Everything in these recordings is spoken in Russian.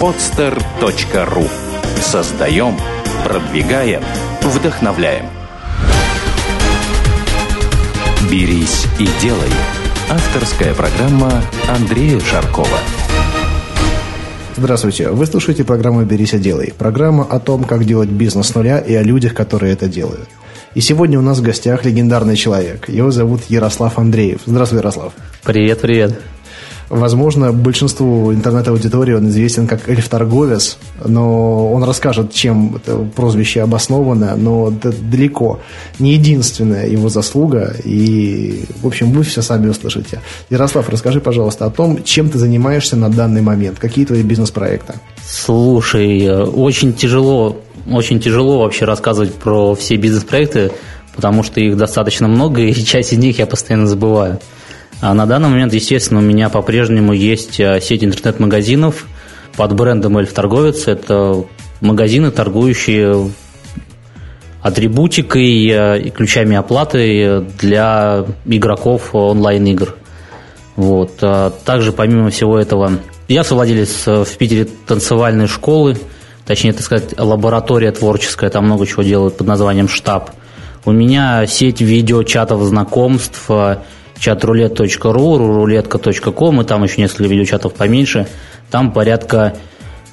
podster.ru Создаем, продвигаем, вдохновляем. «Берись и делай» – авторская программа Андрея Шаркова. Здравствуйте, вы слушаете программу «Берись и делай». Программа о том, как делать бизнес с нуля и о людях, которые это делают. И сегодня у нас в гостях легендарный человек. Его зовут Ярослав Андреев. Здравствуй, Ярослав. Привет, привет. Возможно, большинству интернет-аудитории он известен как эльф-торговец, но он расскажет, чем это прозвище обосновано, но это далеко не единственная его заслуга, и, в общем, вы все сами услышите. Ярослав, расскажи, пожалуйста, о том, чем ты занимаешься на данный момент, какие твои бизнес-проекты? Слушай, очень тяжело, очень тяжело вообще рассказывать про все бизнес-проекты, потому что их достаточно много, и часть из них я постоянно забываю. А на данный момент, естественно, у меня по-прежнему есть э, сеть интернет-магазинов под брендом Эльф Торговец. Это магазины, торгующие атрибутикой э, и ключами оплаты для игроков онлайн-игр. Вот. А также, помимо всего этого, я совладелец э, в Питере танцевальной школы, точнее, так сказать, лаборатория творческая, там много чего делают под названием «Штаб». У меня сеть видеочатов знакомств, chatroulette.ru, рулетка.ком, и там еще несколько видеочатов поменьше. Там порядка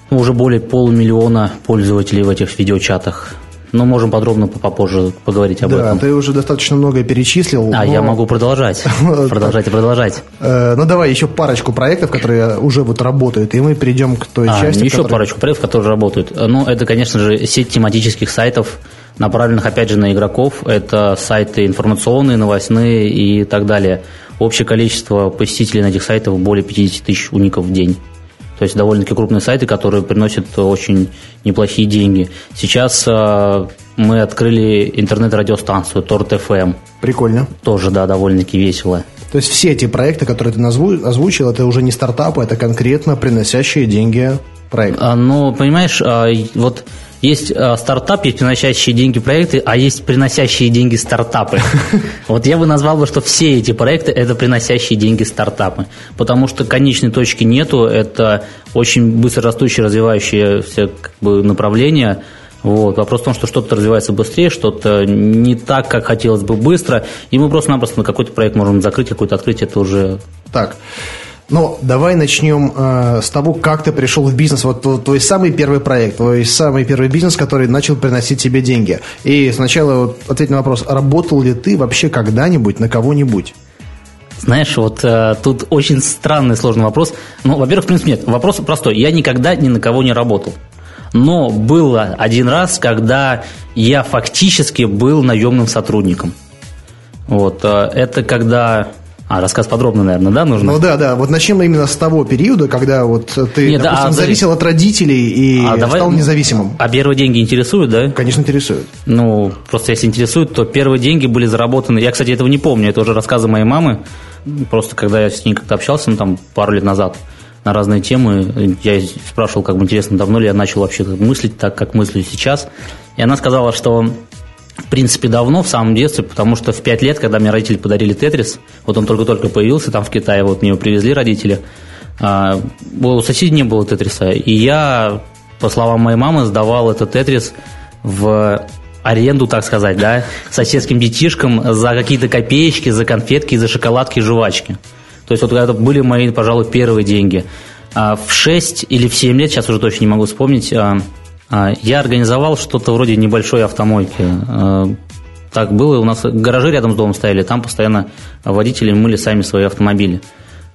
ну, уже более полумиллиона пользователей в этих видеочатах. Но можем подробно попозже поговорить об да, этом. Да, ты уже достаточно многое перечислил. А, но... я могу продолжать. Продолжать и продолжать. Э, ну, давай еще парочку проектов, которые уже вот работают, и мы перейдем к той а, части, Еще парочку проектов, которые работают. Ну, это, конечно же, сеть тематических сайтов, направленных, опять же, на игроков. Это сайты информационные, новостные и так далее. Общее количество посетителей на этих сайтах более 50 тысяч уников в день. То есть довольно-таки крупные сайты, которые приносят очень неплохие деньги. Сейчас э, мы открыли интернет-радиостанцию Торт FM. Прикольно. Тоже, да, довольно-таки весело. То есть все эти проекты, которые ты озвучил, это уже не стартапы, это конкретно приносящие деньги проекты. А, ну, понимаешь, а, вот есть э, стартап, есть приносящие деньги проекты, а есть приносящие деньги стартапы. Вот я бы назвал бы, что все эти проекты – это приносящие деньги стартапы. Потому что конечной точки нету, это очень быстро растущее, развивающееся как бы, направление. Вот. Вопрос в том, что что-то развивается быстрее, что-то не так, как хотелось бы быстро, и мы просто-напросто на какой-то проект можем закрыть, какой-то открыть, это уже... Так, ну, давай начнем э, с того, как ты пришел в бизнес. Вот твой самый первый проект, твой самый первый бизнес, который начал приносить тебе деньги. И сначала вот, ответь на вопрос, работал ли ты вообще когда-нибудь на кого-нибудь? Знаешь, вот э, тут очень странный, сложный вопрос. Ну, во-первых, в принципе, нет. Вопрос простой. Я никогда ни на кого не работал. Но было один раз, когда я фактически был наемным сотрудником. Вот, э, это когда а, рассказ подробно, наверное, да, нужно? Ну да, да. Вот начнем именно с того периода, когда вот ты, Нет, допустим, а, зависел от родителей и а стал давай, независимым. А первые деньги интересуют, да? Конечно, интересуют. Ну, просто если интересуют, то первые деньги были заработаны. Я, кстати, этого не помню, это уже рассказы моей мамы. Просто когда я с ней как-то общался, ну, там, пару лет назад, на разные темы. Я спрашивал, как бы интересно, давно ли я начал вообще мыслить так, как мыслю сейчас. И она сказала, что в принципе, давно, в самом детстве, потому что в пять лет, когда мне родители подарили Тетрис, вот он только-только появился там в Китае, вот мне его привезли родители, а, у соседей не было Тетриса, и я, по словам моей мамы, сдавал этот Тетрис в аренду, так сказать, да, соседским детишкам за какие-то копеечки, за конфетки, за шоколадки и жвачки. То есть вот это были мои, пожалуй, первые деньги. А в 6 или в 7 лет, сейчас уже точно не могу вспомнить, а, я организовал что-то вроде небольшой автомойки. А, так было, у нас гаражи рядом с домом стояли, там постоянно водители мыли сами свои автомобили.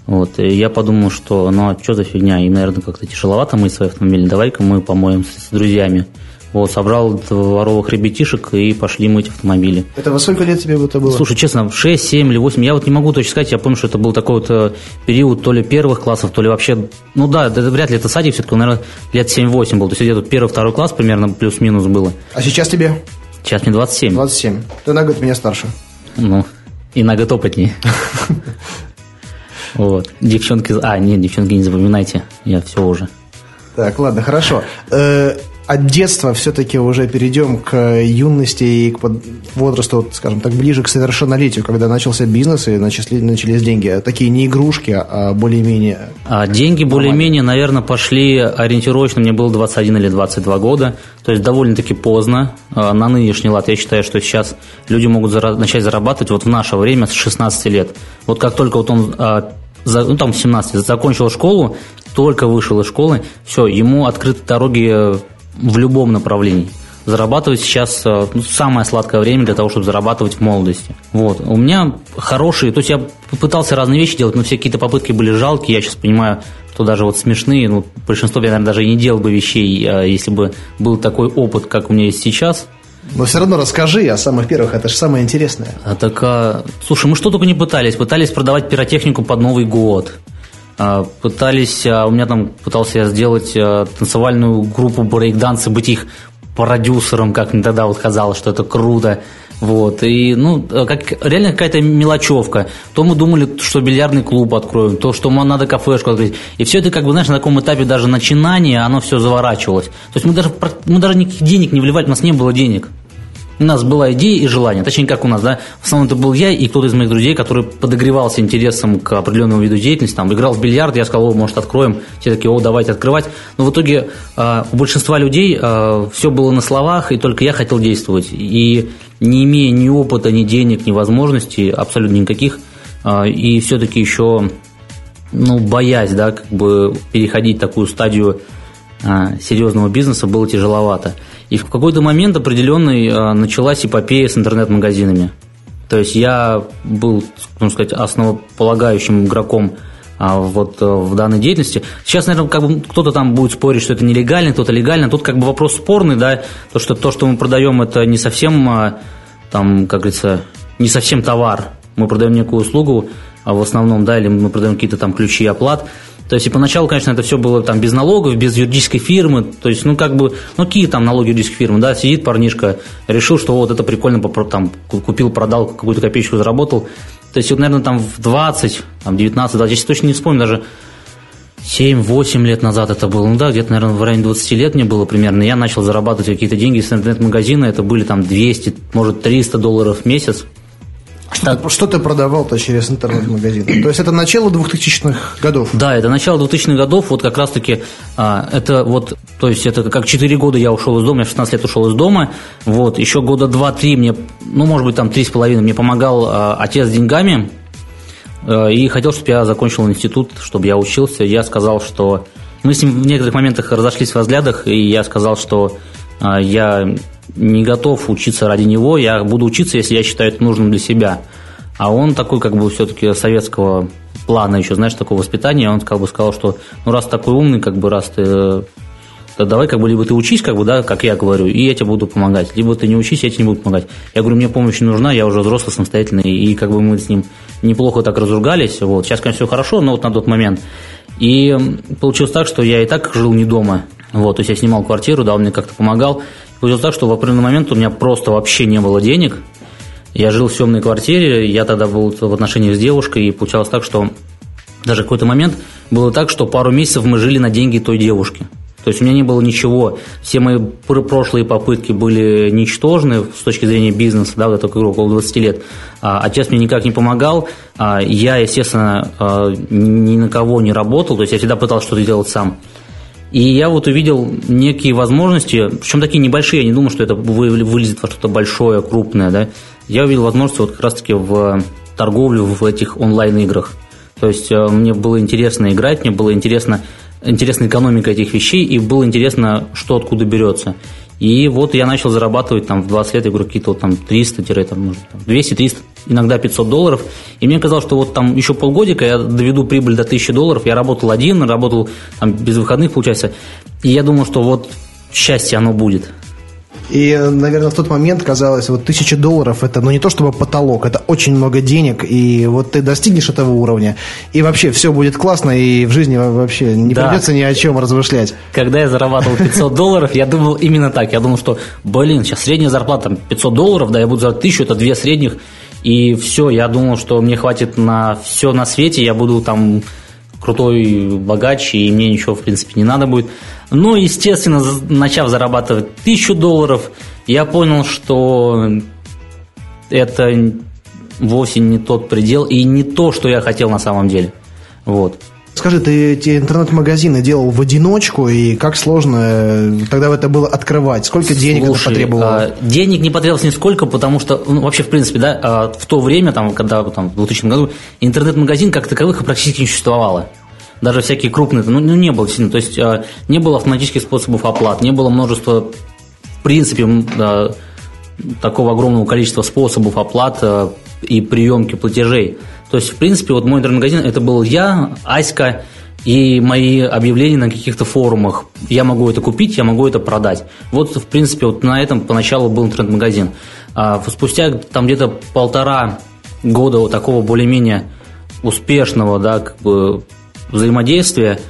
Вот, и я подумал, что ну а что за фигня, им, наверное, как-то тяжеловато мыть свои автомобили, давай-ка мы помоем с друзьями. Вот, собрал дворовых ребятишек и пошли мыть автомобили. Это во сколько лет тебе это было? Слушай, честно, 6, 7 или 8, я вот не могу точно сказать, я помню, что это был такой вот э, период то ли первых классов, то ли вообще, ну да, это вряд ли это садик, все-таки, наверное, лет 7-8 был, то есть где-то первый, второй класс примерно плюс-минус было. А сейчас тебе? Сейчас мне 27. 27. Ты на год меня старше. Ну, и на год опытнее. Вот. Девчонки... А, нет, девчонки, не запоминайте. Я все уже. Так, ладно, хорошо. От детства все-таки уже перейдем к юности и к возрасту, скажем так, ближе к совершеннолетию, когда начался бизнес и начали, начались деньги. Такие не игрушки, а более-менее... А деньги более-менее, наверное, пошли ориентировочно. Мне было 21 или 22 года. То есть довольно-таки поздно. А, на нынешний лад я считаю, что сейчас люди могут начать зарабатывать вот в наше время с 16 лет. Вот как только вот он а, ну, там 17, закончил школу, только вышел из школы, все, ему открыты дороги в любом направлении. Зарабатывать сейчас э, ну, самое сладкое время для того, чтобы зарабатывать в молодости. Вот. У меня хорошие, то есть я пытался разные вещи делать, но все какие-то попытки были жалкие. Я сейчас понимаю, что даже вот смешные, ну, большинство я, наверное, даже и не делал бы вещей, э, если бы был такой опыт, как у меня есть сейчас. Но все равно расскажи о самых первых, это же самое интересное. А так, а, слушай, мы что только не пытались. Пытались продавать пиротехнику под Новый год. А, пытались, а, у меня там пытался я сделать а, танцевальную группу брейкдансы, быть их продюсером, как мне тогда вот казалось, что это круто. Вот, и, ну, как, реально какая-то мелочевка. То мы думали, что бильярдный клуб откроем, то, что нам надо кафешку открыть. И все это, как бы, знаешь, на таком этапе даже начинания, оно все заворачивалось. То есть мы даже, мы даже никаких денег не вливали, у нас не было денег. У нас была идея и желание, точнее, как у нас, да, в основном это был я и кто-то из моих друзей, который подогревался интересом к определенному виду деятельности, там, играл в бильярд, я сказал, о, может, откроем, все такие, о, давайте открывать, но в итоге э, у большинства людей э, все было на словах, и только я хотел действовать, и не имея ни опыта, ни денег, ни возможностей, абсолютно никаких, э, и все-таки еще, ну, боясь, да, как бы переходить такую стадию серьезного бизнеса, было тяжеловато. И в какой-то момент определенный а, началась эпопея с интернет-магазинами. То есть я был, можно сказать, основополагающим игроком а, вот а, в данной деятельности. Сейчас, наверное, как бы кто-то там будет спорить, что это нелегально, кто-то легально. Тут как бы вопрос спорный, да, то, что то, что мы продаем, это не совсем, там, как говорится, не совсем товар. Мы продаем некую услугу, а в основном, да, или мы продаем какие-то там ключи оплат. То есть и поначалу, конечно, это все было там без налогов, без юридической фирмы. То есть, ну, как бы, ну, какие там налоги юридической фирмы, да, сидит парнишка, решил, что вот это прикольно, там, купил, продал, какую-то копеечку заработал. То есть, вот, наверное, там в 20, там, 19, 20, я точно не вспомню, даже 7-8 лет назад это было, ну да, где-то, наверное, в районе 20 лет мне было примерно, я начал зарабатывать какие-то деньги с интернет-магазина, это были там 200, может, 300 долларов в месяц, что, ты, что ты продавал-то через интернет-магазин? То есть это начало 2000-х годов? Да, это начало 2000-х годов, вот как раз-таки а, это вот, то есть это как 4 года я ушел из дома, я в 16 лет ушел из дома, вот, еще года 2-3 мне, ну, может быть, там 3,5 мне помогал а, отец с деньгами, а, и хотел, чтобы я закончил институт, чтобы я учился, я сказал, что мы с ним в некоторых моментах разошлись во взглядах, и я сказал, что а, я не готов учиться ради него, я буду учиться, если я считаю это нужным для себя. А он такой, как бы, все-таки советского плана еще, знаешь, такого воспитания, он как бы сказал, что, ну, раз такой умный, как бы, раз ты то давай как бы либо ты учись, как бы, да, как я говорю, и я тебе буду помогать, либо ты не учись, я тебе не буду помогать. Я говорю, мне помощь не нужна, я уже взрослый, самостоятельный, и как бы мы с ним неплохо так разругались, вот. Сейчас, конечно, все хорошо, но вот на тот момент. И получилось так, что я и так жил не дома, вот, то есть я снимал квартиру, да, он мне как-то помогал, Получилось так, что в определенный момент у меня просто вообще не было денег. Я жил в съемной квартире, я тогда был в отношениях с девушкой, и получалось так, что даже какой-то момент было так, что пару месяцев мы жили на деньги той девушки. То есть у меня не было ничего. Все мои прошлые попытки были ничтожны с точки зрения бизнеса, да, вот это около 20 лет. А, отец мне никак не помогал. А, я, естественно, а, ни на кого не работал, то есть я всегда пытался что-то делать сам. И я вот увидел некие возможности, причем такие небольшие, я не думаю, что это вылезет во что-то большое, крупное, да. Я увидел возможности вот как раз-таки в торговлю в этих онлайн-играх. То есть э, мне было интересно играть, мне было интересно, интересна экономика этих вещей, и было интересно, что откуда берется. И вот я начал зарабатывать там в 20 лет, я говорю, какие-то вот там 300-200-300, иногда 500 долларов. И мне казалось, что вот там еще полгодика я доведу прибыль до 1000 долларов. Я работал один, работал там без выходных, получается. И я думал, что вот счастье оно будет. И, наверное, в тот момент казалось, вот тысяча долларов это, ну, не то чтобы потолок, это очень много денег, и вот ты достигнешь этого уровня, и вообще все будет классно, и в жизни вообще не да. придется ни о чем размышлять. Когда я зарабатывал 500 долларов, я думал именно так. Я думал, что, блин, сейчас средняя зарплата там 500 долларов, да, я буду зарабатывать тысячу, это две средних, и все, я думал, что мне хватит на все на свете, я буду там крутой богач, и мне ничего, в принципе, не надо будет. Ну, естественно, начав зарабатывать тысячу долларов, я понял, что это вовсе не тот предел и не то, что я хотел на самом деле. Вот. Скажи, ты эти интернет-магазины делал в одиночку, и как сложно э, тогда это было открывать? Сколько денег Слушай, это потребовало? А, денег не потребовалось нисколько, потому что, ну, вообще, в принципе, да, а, в то время, там, когда там, в 2000 году, интернет-магазин как таковых практически не существовало. Даже всякие крупные, ну, ну не было сильно. То есть а, не было автоматических способов оплат, не было множества, в принципе, такого огромного количества способов оплат и приемки платежей. То есть, в принципе, вот мой интернет-магазин это был я, Аська и мои объявления на каких-то форумах. Я могу это купить, я могу это продать. Вот, в принципе, вот на этом поначалу был интернет-магазин. А спустя там где-то полтора года вот такого более-менее успешного, да, как бы взаимодействия,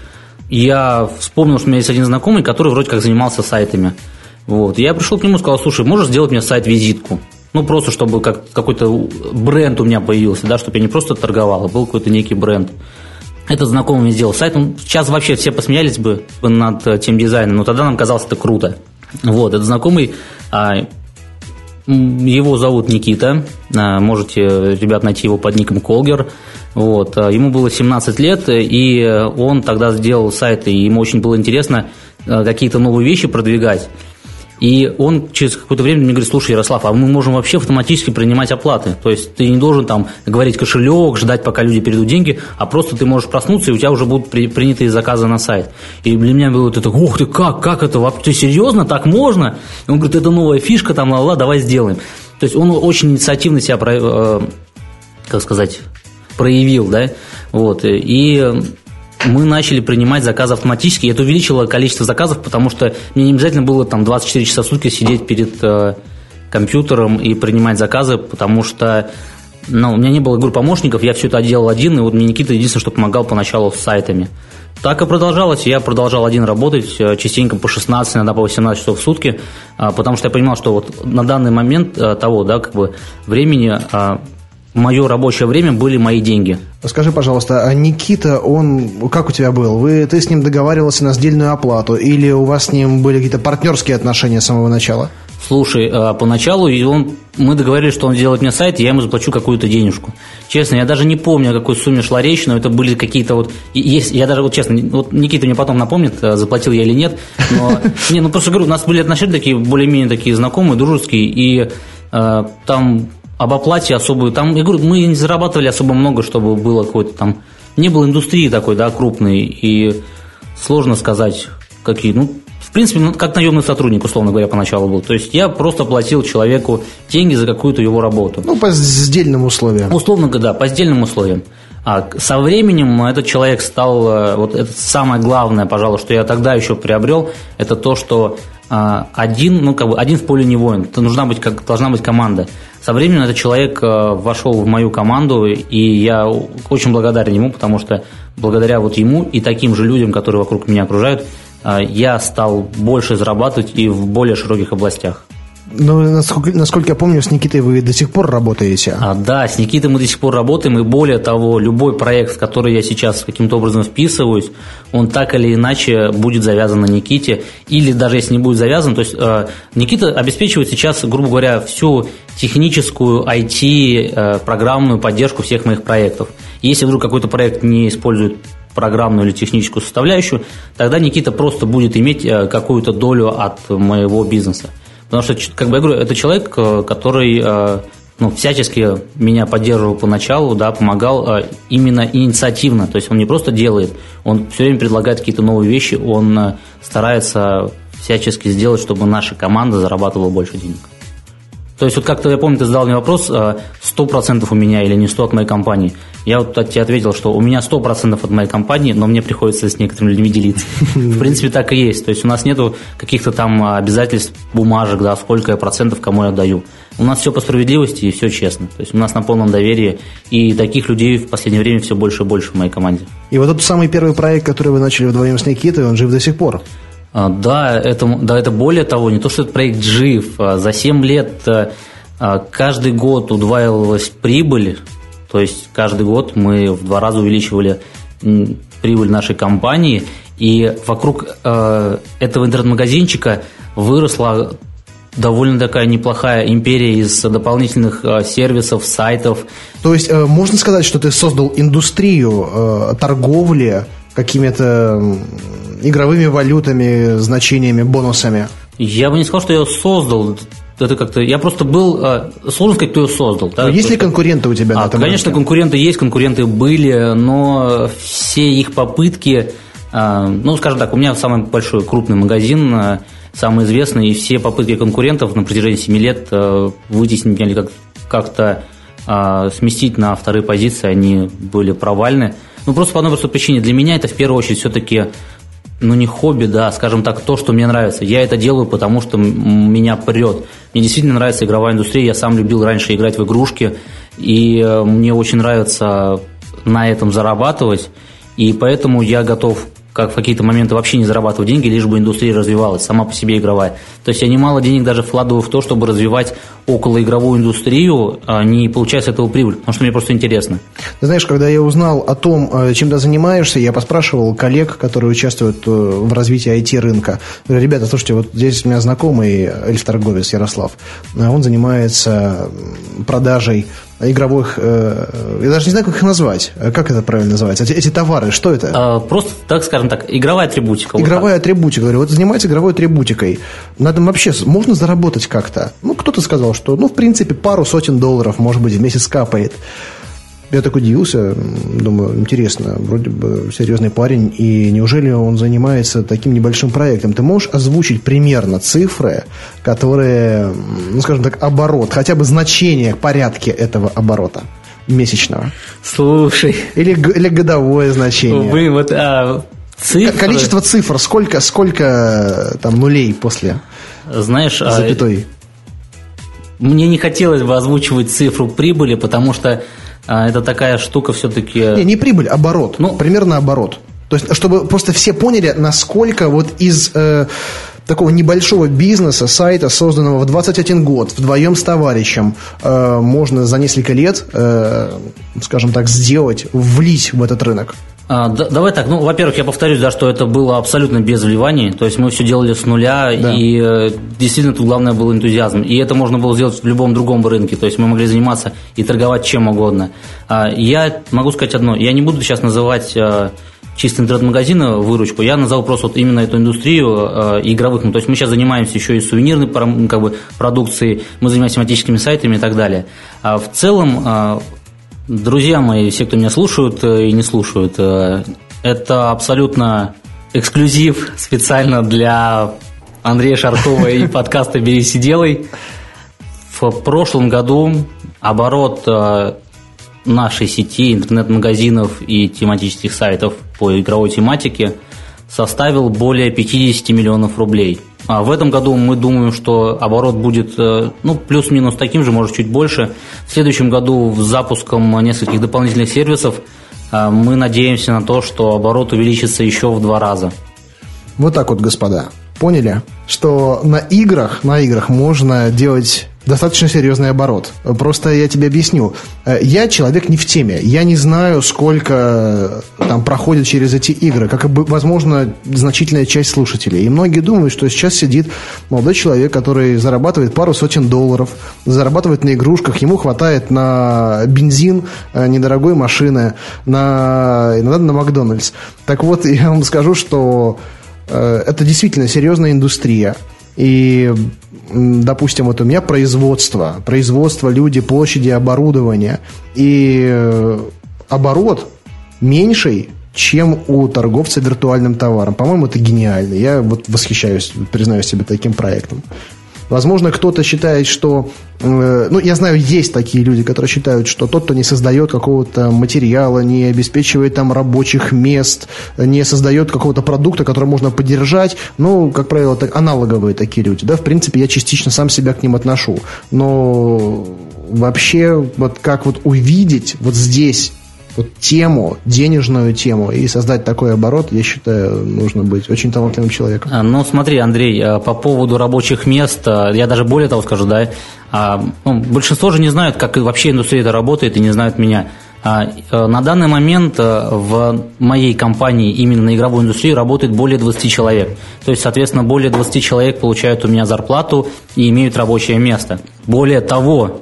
я вспомнил, что у меня есть один знакомый, который вроде как занимался сайтами. Вот. Я пришел к нему и сказал, слушай, можешь сделать мне сайт-визитку? Ну, просто чтобы как, какой-то бренд у меня появился, да, чтобы я не просто торговал, а был какой-то некий бренд. Этот знакомый сделал сайт. Ну, сейчас вообще все посмеялись бы над э, тем дизайном, но тогда нам казалось это круто. Вот, этот знакомый, а, его зовут Никита, а, можете, ребят, найти его под ником Колгер. Вот, а, ему было 17 лет, и он тогда сделал сайт, и ему очень было интересно какие-то новые вещи продвигать. И он через какое-то время мне говорит, слушай, Ярослав, а мы можем вообще автоматически принимать оплаты. То есть ты не должен там говорить кошелек, ждать, пока люди перейдут деньги, а просто ты можешь проснуться, и у тебя уже будут при, принятые заказы на сайт. И для меня было вот это, ух ты, как, как это, ты серьезно, так можно? И он говорит, это новая фишка, там, ла, ла давай сделаем. То есть он очень инициативно себя, э, как сказать, проявил, да, вот, и мы начали принимать заказы автоматически, и это увеличило количество заказов, потому что мне не обязательно было там 24 часа в сутки сидеть перед э, компьютером и принимать заказы, потому что ну, у меня не было группы помощников, я все это делал один, и вот мне Никита единственное, что помогал поначалу с сайтами. Так и продолжалось. Я продолжал один работать, э, частенько по 16, иногда по 18 часов в сутки, а, потому что я понимал, что вот на данный момент э, того, да, как бы времени а, мое рабочее время были мои деньги. Скажи, пожалуйста, а Никита, он как у тебя был? Вы, ты с ним договаривался на сдельную оплату или у вас с ним были какие-то партнерские отношения с самого начала? Слушай, а поначалу он, мы договорились, что он делает мне сайт, и я ему заплачу какую-то денежку. Честно, я даже не помню, о какой сумме шла речь, но это были какие-то вот... Есть, я даже вот честно, вот Никита мне потом напомнит, э, заплатил я или нет, но... Не, ну просто говорю, у нас были отношения такие, более-менее такие знакомые, дружеские, и э, там об оплате особую. Там, я говорю, мы не зарабатывали особо много, чтобы было какой-то там... Не было индустрии такой, да, крупной, и сложно сказать, какие... Ну, в принципе, ну, как наемный сотрудник, условно говоря, поначалу был. То есть я просто платил человеку деньги за какую-то его работу. Ну, по сдельным условиям. Условно, да, по сдельным условиям. А со временем этот человек стал, э, вот это самое главное, пожалуй, что я тогда еще приобрел, это то, что а, один, ну, как бы один в поле не воин. Это нужна быть, как, должна быть команда. Со временем этот человек э, вошел в мою команду, и я очень благодарен ему, потому что благодаря вот ему и таким же людям, которые вокруг меня окружают, э, я стал больше зарабатывать и в более широких областях. Ну, насколько, насколько я помню, с Никитой вы до сих пор работаете. А, да, с Никитой мы до сих пор работаем, и более того, любой проект, в который я сейчас каким-то образом вписываюсь, он так или иначе будет завязан на Никите, или даже если не будет завязан, то есть э, Никита обеспечивает сейчас, грубо говоря, всю техническую IT, э, программную поддержку всех моих проектов. Если вдруг какой-то проект не использует программную или техническую составляющую, тогда Никита просто будет иметь э, какую-то долю от моего бизнеса. Потому что, как бы я говорю, это человек, э, который ну, всячески меня поддерживал поначалу, да, помогал именно инициативно. То есть он не просто делает, он все время предлагает какие-то новые вещи, он старается всячески сделать, чтобы наша команда зарабатывала больше денег. То есть, вот как-то я помню, ты задал мне вопрос, 100% у меня или не 100 от моей компании. Я вот тебе ответил, что у меня 100% от моей компании, но мне приходится с некоторыми людьми делиться. В принципе, так и есть. То есть, у нас нету каких-то там обязательств, бумажек, да, сколько я процентов кому я даю. У нас все по справедливости и все честно. То есть, у нас на полном доверии. И таких людей в последнее время все больше и больше в моей команде. И вот этот самый первый проект, который вы начали вдвоем с Никитой, он жив до сих пор. А, да, это, да, это более того, не то, что этот проект жив. А за 7 лет а, каждый год удваивалась прибыль, то есть каждый год мы в два раза увеличивали прибыль нашей компании, И вокруг э, этого интернет-магазинчика выросла довольно такая неплохая империя из дополнительных э, сервисов, сайтов. То есть э, можно сказать, что ты создал индустрию э, торговли какими-то игровыми валютами, значениями, бонусами? Я бы не сказал, что я создал это как-то... Я просто был... А, сложно сказать, кто ее создал. Да? Есть ли конкуренты у тебя а, на этом Конечно, рынке? конкуренты есть, конкуренты были, но все их попытки... А, ну, скажем так, у меня самый большой крупный магазин, а, самый известный, и все попытки конкурентов на протяжении 7 лет вытеснить меня или как- как-то сместить на вторые позиции, они были провальны. Ну, просто по одной простой причине. Для меня это в первую очередь все-таки ну не хобби, да, скажем так, то, что мне нравится. Я это делаю, потому что меня прет. Мне действительно нравится игровая индустрия. Я сам любил раньше играть в игрушки, и э, мне очень нравится на этом зарабатывать. И поэтому я готов как в какие-то моменты вообще не зарабатывать деньги, лишь бы индустрия развивалась, сама по себе игровая. То есть я немало денег даже вкладываю в то, чтобы развивать околоигровую индустрию, а не получая с этого прибыль, потому что мне просто интересно. Ты знаешь, когда я узнал о том, э, чем ты занимаешься, я поспрашивал коллег, которые участвуют э, в развитии IT-рынка. Ребята, слушайте, вот здесь у меня знакомый эльф-торговец Ярослав, э, он занимается продажей игровых, э, я даже не знаю, как их назвать. Как это правильно называется? Эти, эти товары, что это? А, просто, так скажем так, игровая атрибутика. Игровая вот атрибутика. Говорю, вот занимается игровой атрибутикой. Надо вообще, можно заработать как-то? Ну, кто-то сказал, что, ну, в принципе, пару сотен долларов, может быть, в месяц капает. Я так удивился, думаю, интересно, вроде бы серьезный парень, и неужели он занимается таким небольшим проектом? Ты можешь озвучить примерно цифры, которые, ну, скажем так, оборот, хотя бы значение, порядке этого оборота? месячного. Слушай. Или, или годовое значение. Вы вот а, цифры... Количество цифр, сколько, сколько там нулей после Знаешь, а, запятой? Мне не хотелось бы озвучивать цифру прибыли, потому что а, это такая штука все-таки... Не, не прибыль, оборот. Ну, примерно оборот. То есть, чтобы просто все поняли, насколько вот из э, такого небольшого бизнеса, сайта, созданного в 21 год, вдвоем с товарищем, э, можно за несколько лет, э, скажем так, сделать, влить в этот рынок. А, да, давай так, ну, во-первых, я повторюсь, да, что это было абсолютно без вливаний, то есть мы все делали с нуля, да. и э, действительно тут главное был энтузиазм, и это можно было сделать в любом другом рынке, то есть мы могли заниматься и торговать чем угодно. А, я могу сказать одно, я не буду сейчас называть э, чисто интернет-магазина выручку, я назову просто вот именно эту индустрию э, игровых, ну, то есть мы сейчас занимаемся еще и сувенирной как бы, продукцией, мы занимаемся тематическими сайтами и так далее. А в целом э, Друзья мои, все, кто меня слушают э, и не слушают, э, это абсолютно эксклюзив специально для Андрея Шаркова и подкаста «Берись и делай». В прошлом году оборот э, нашей сети интернет-магазинов и тематических сайтов по игровой тематике составил более 50 миллионов рублей – в этом году мы думаем, что оборот будет э, ну, плюс-минус таким же, может, чуть больше. В следующем году с запуском нескольких дополнительных сервисов э, мы надеемся на то, что оборот увеличится еще в два раза. Вот так вот, господа. Поняли, что на играх, на играх можно делать достаточно серьезный оборот. Просто я тебе объясню. Э, я человек не в теме. Я не знаю, сколько э, там проходит через эти игры, как и, возможно, значительная часть слушателей. И многие думают, что сейчас сидит молодой человек, который зарабатывает пару сотен долларов, зарабатывает на игрушках, ему хватает на бензин э, недорогой машины, на, иногда на Макдональдс. Так вот, я вам скажу, что это действительно серьезная индустрия. И, допустим, вот у меня производство, производство, люди, площади, оборудование. И э, оборот меньший, чем у торговца виртуальным товаром. По-моему, это гениально. Я вот восхищаюсь, признаюсь себе таким проектом. Возможно, кто-то считает, что... Э, ну, я знаю, есть такие люди, которые считают, что тот, кто не создает какого-то материала, не обеспечивает там рабочих мест, не создает какого-то продукта, который можно поддержать, ну, как правило, так, аналоговые такие люди. Да, в принципе, я частично сам себя к ним отношу. Но вообще, вот как вот увидеть вот здесь вот тему, денежную тему и создать такой оборот, я считаю, нужно быть очень талантливым человеком. А, ну, смотри, Андрей, а, по поводу рабочих мест, а, я даже более того скажу, да, ну, большинство же не знают, как вообще индустрия это работает и не знают меня. На данный момент в моей компании именно на игровой индустрии работает более 20 человек. То есть, соответственно, более 20 человек получают у меня зарплату и имеют рабочее место. Более того,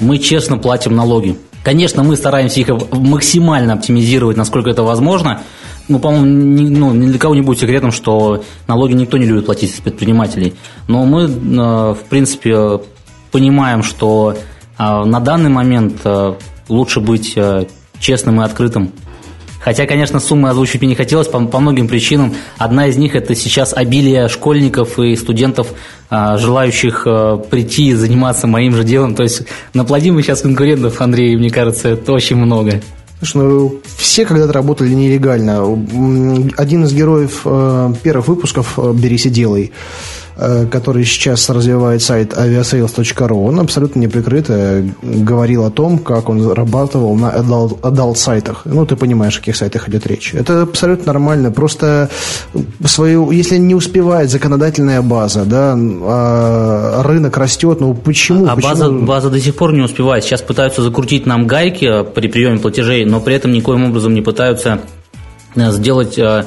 мы честно платим налоги. Конечно, мы стараемся их максимально оптимизировать, насколько это возможно. Ну, по-моему, ни, ну, ни для кого не будет секретом, что налоги никто не любит платить из предпринимателей. Но мы, э, в принципе, понимаем, что на данный момент лучше быть э, честным и открытым. Хотя, конечно, суммы озвучить мне не хотелось по, по многим причинам. Одна из них – это сейчас обилие школьников и студентов, а, желающих а, прийти и заниматься моим же делом. То есть наплодим мы сейчас конкурентов, Андрей, мне кажется, это очень много. Слушай, ну, все когда-то работали нелегально. Один из героев э, первых выпусков «Берись и делай» Э, который сейчас развивает сайт aviasales.ru, он абсолютно неприкрыто говорил о том, как он зарабатывал на adult, adult сайтах. Ну, ты понимаешь, о каких сайтах идет речь. Это абсолютно нормально. Просто свою, если не успевает законодательная база, да, а рынок растет, ну почему? А почему? База, база до сих пор не успевает. Сейчас пытаются закрутить нам гайки при приеме платежей, но при этом никоим образом не пытаются э, сделать э,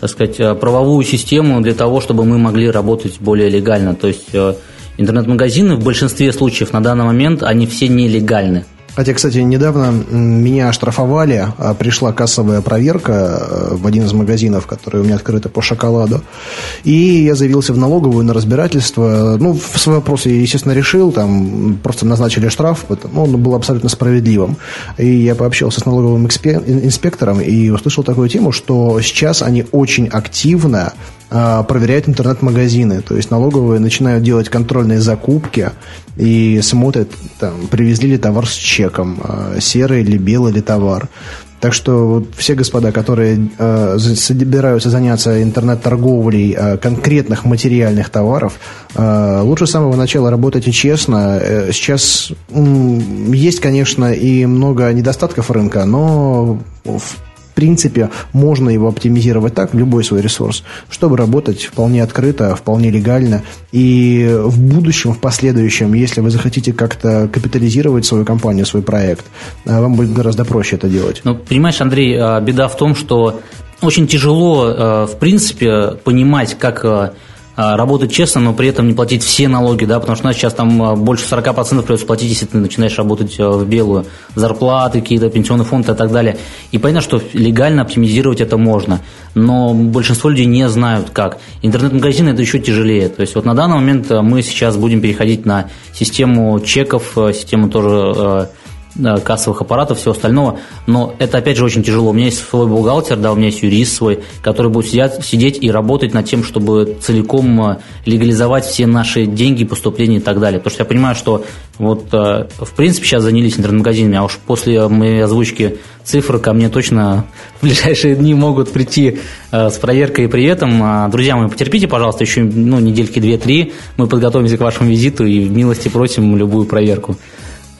так сказать, э, правовую систему для того, чтобы мы могли работать более легально. То есть э, интернет-магазины в большинстве случаев на данный момент, они все нелегальны. Хотя, кстати, недавно меня оштрафовали, а пришла кассовая проверка э, в один из магазинов, который у меня открыты по шоколаду, и я заявился в налоговую на разбирательство. Ну, свой вопрос я, естественно, решил, там просто назначили штраф, ну, он был абсолютно справедливым. И я пообщался с налоговым инспектором и услышал такую тему, что сейчас они очень активно проверяют интернет-магазины. То есть налоговые начинают делать контрольные закупки и смотрят, там, привезли ли товар с чеком, а, серый или белый ли товар. Так что вот все господа, которые э, собираются заняться интернет-торговлей э, конкретных материальных товаров, э, лучше с самого начала работайте честно. Э, сейчас э, есть, конечно, и много недостатков рынка, но в принципе, можно его оптимизировать так, любой свой ресурс, чтобы работать вполне открыто, вполне легально. И в будущем, в последующем, если вы захотите как-то капитализировать свою компанию, свой проект, э, вам будет гораздо проще это делать. Ну, понимаешь, Андрей, э, беда в том, что очень тяжело, э, в принципе, понимать, как работать честно, но при этом не платить все налоги, да, потому что у нас сейчас там а, больше 40% придется платить, если ты начинаешь работать а, в белую. Зарплаты, какие-то пенсионные фонды и так далее. И понятно, что легально оптимизировать это можно, но большинство людей не знают как. Интернет-магазины это еще тяжелее. То есть вот на данный момент мы сейчас будем переходить на систему чеков, систему тоже кассовых аппаратов, всего остального, но это, опять же, очень тяжело. У меня есть свой бухгалтер, да, у меня есть юрист свой, который будет сидеть, сидеть и работать над тем, чтобы целиком э, легализовать все наши деньги, поступления и так далее. Потому что я понимаю, что вот, э, в принципе, сейчас занялись интернет-магазинами, а уж после моей озвучки цифр ко мне точно в ближайшие дни могут прийти э, с проверкой и при этом. Друзья мои, потерпите, пожалуйста, еще ну, недельки две-три, мы подготовимся к вашему визиту и милости просим любую проверку.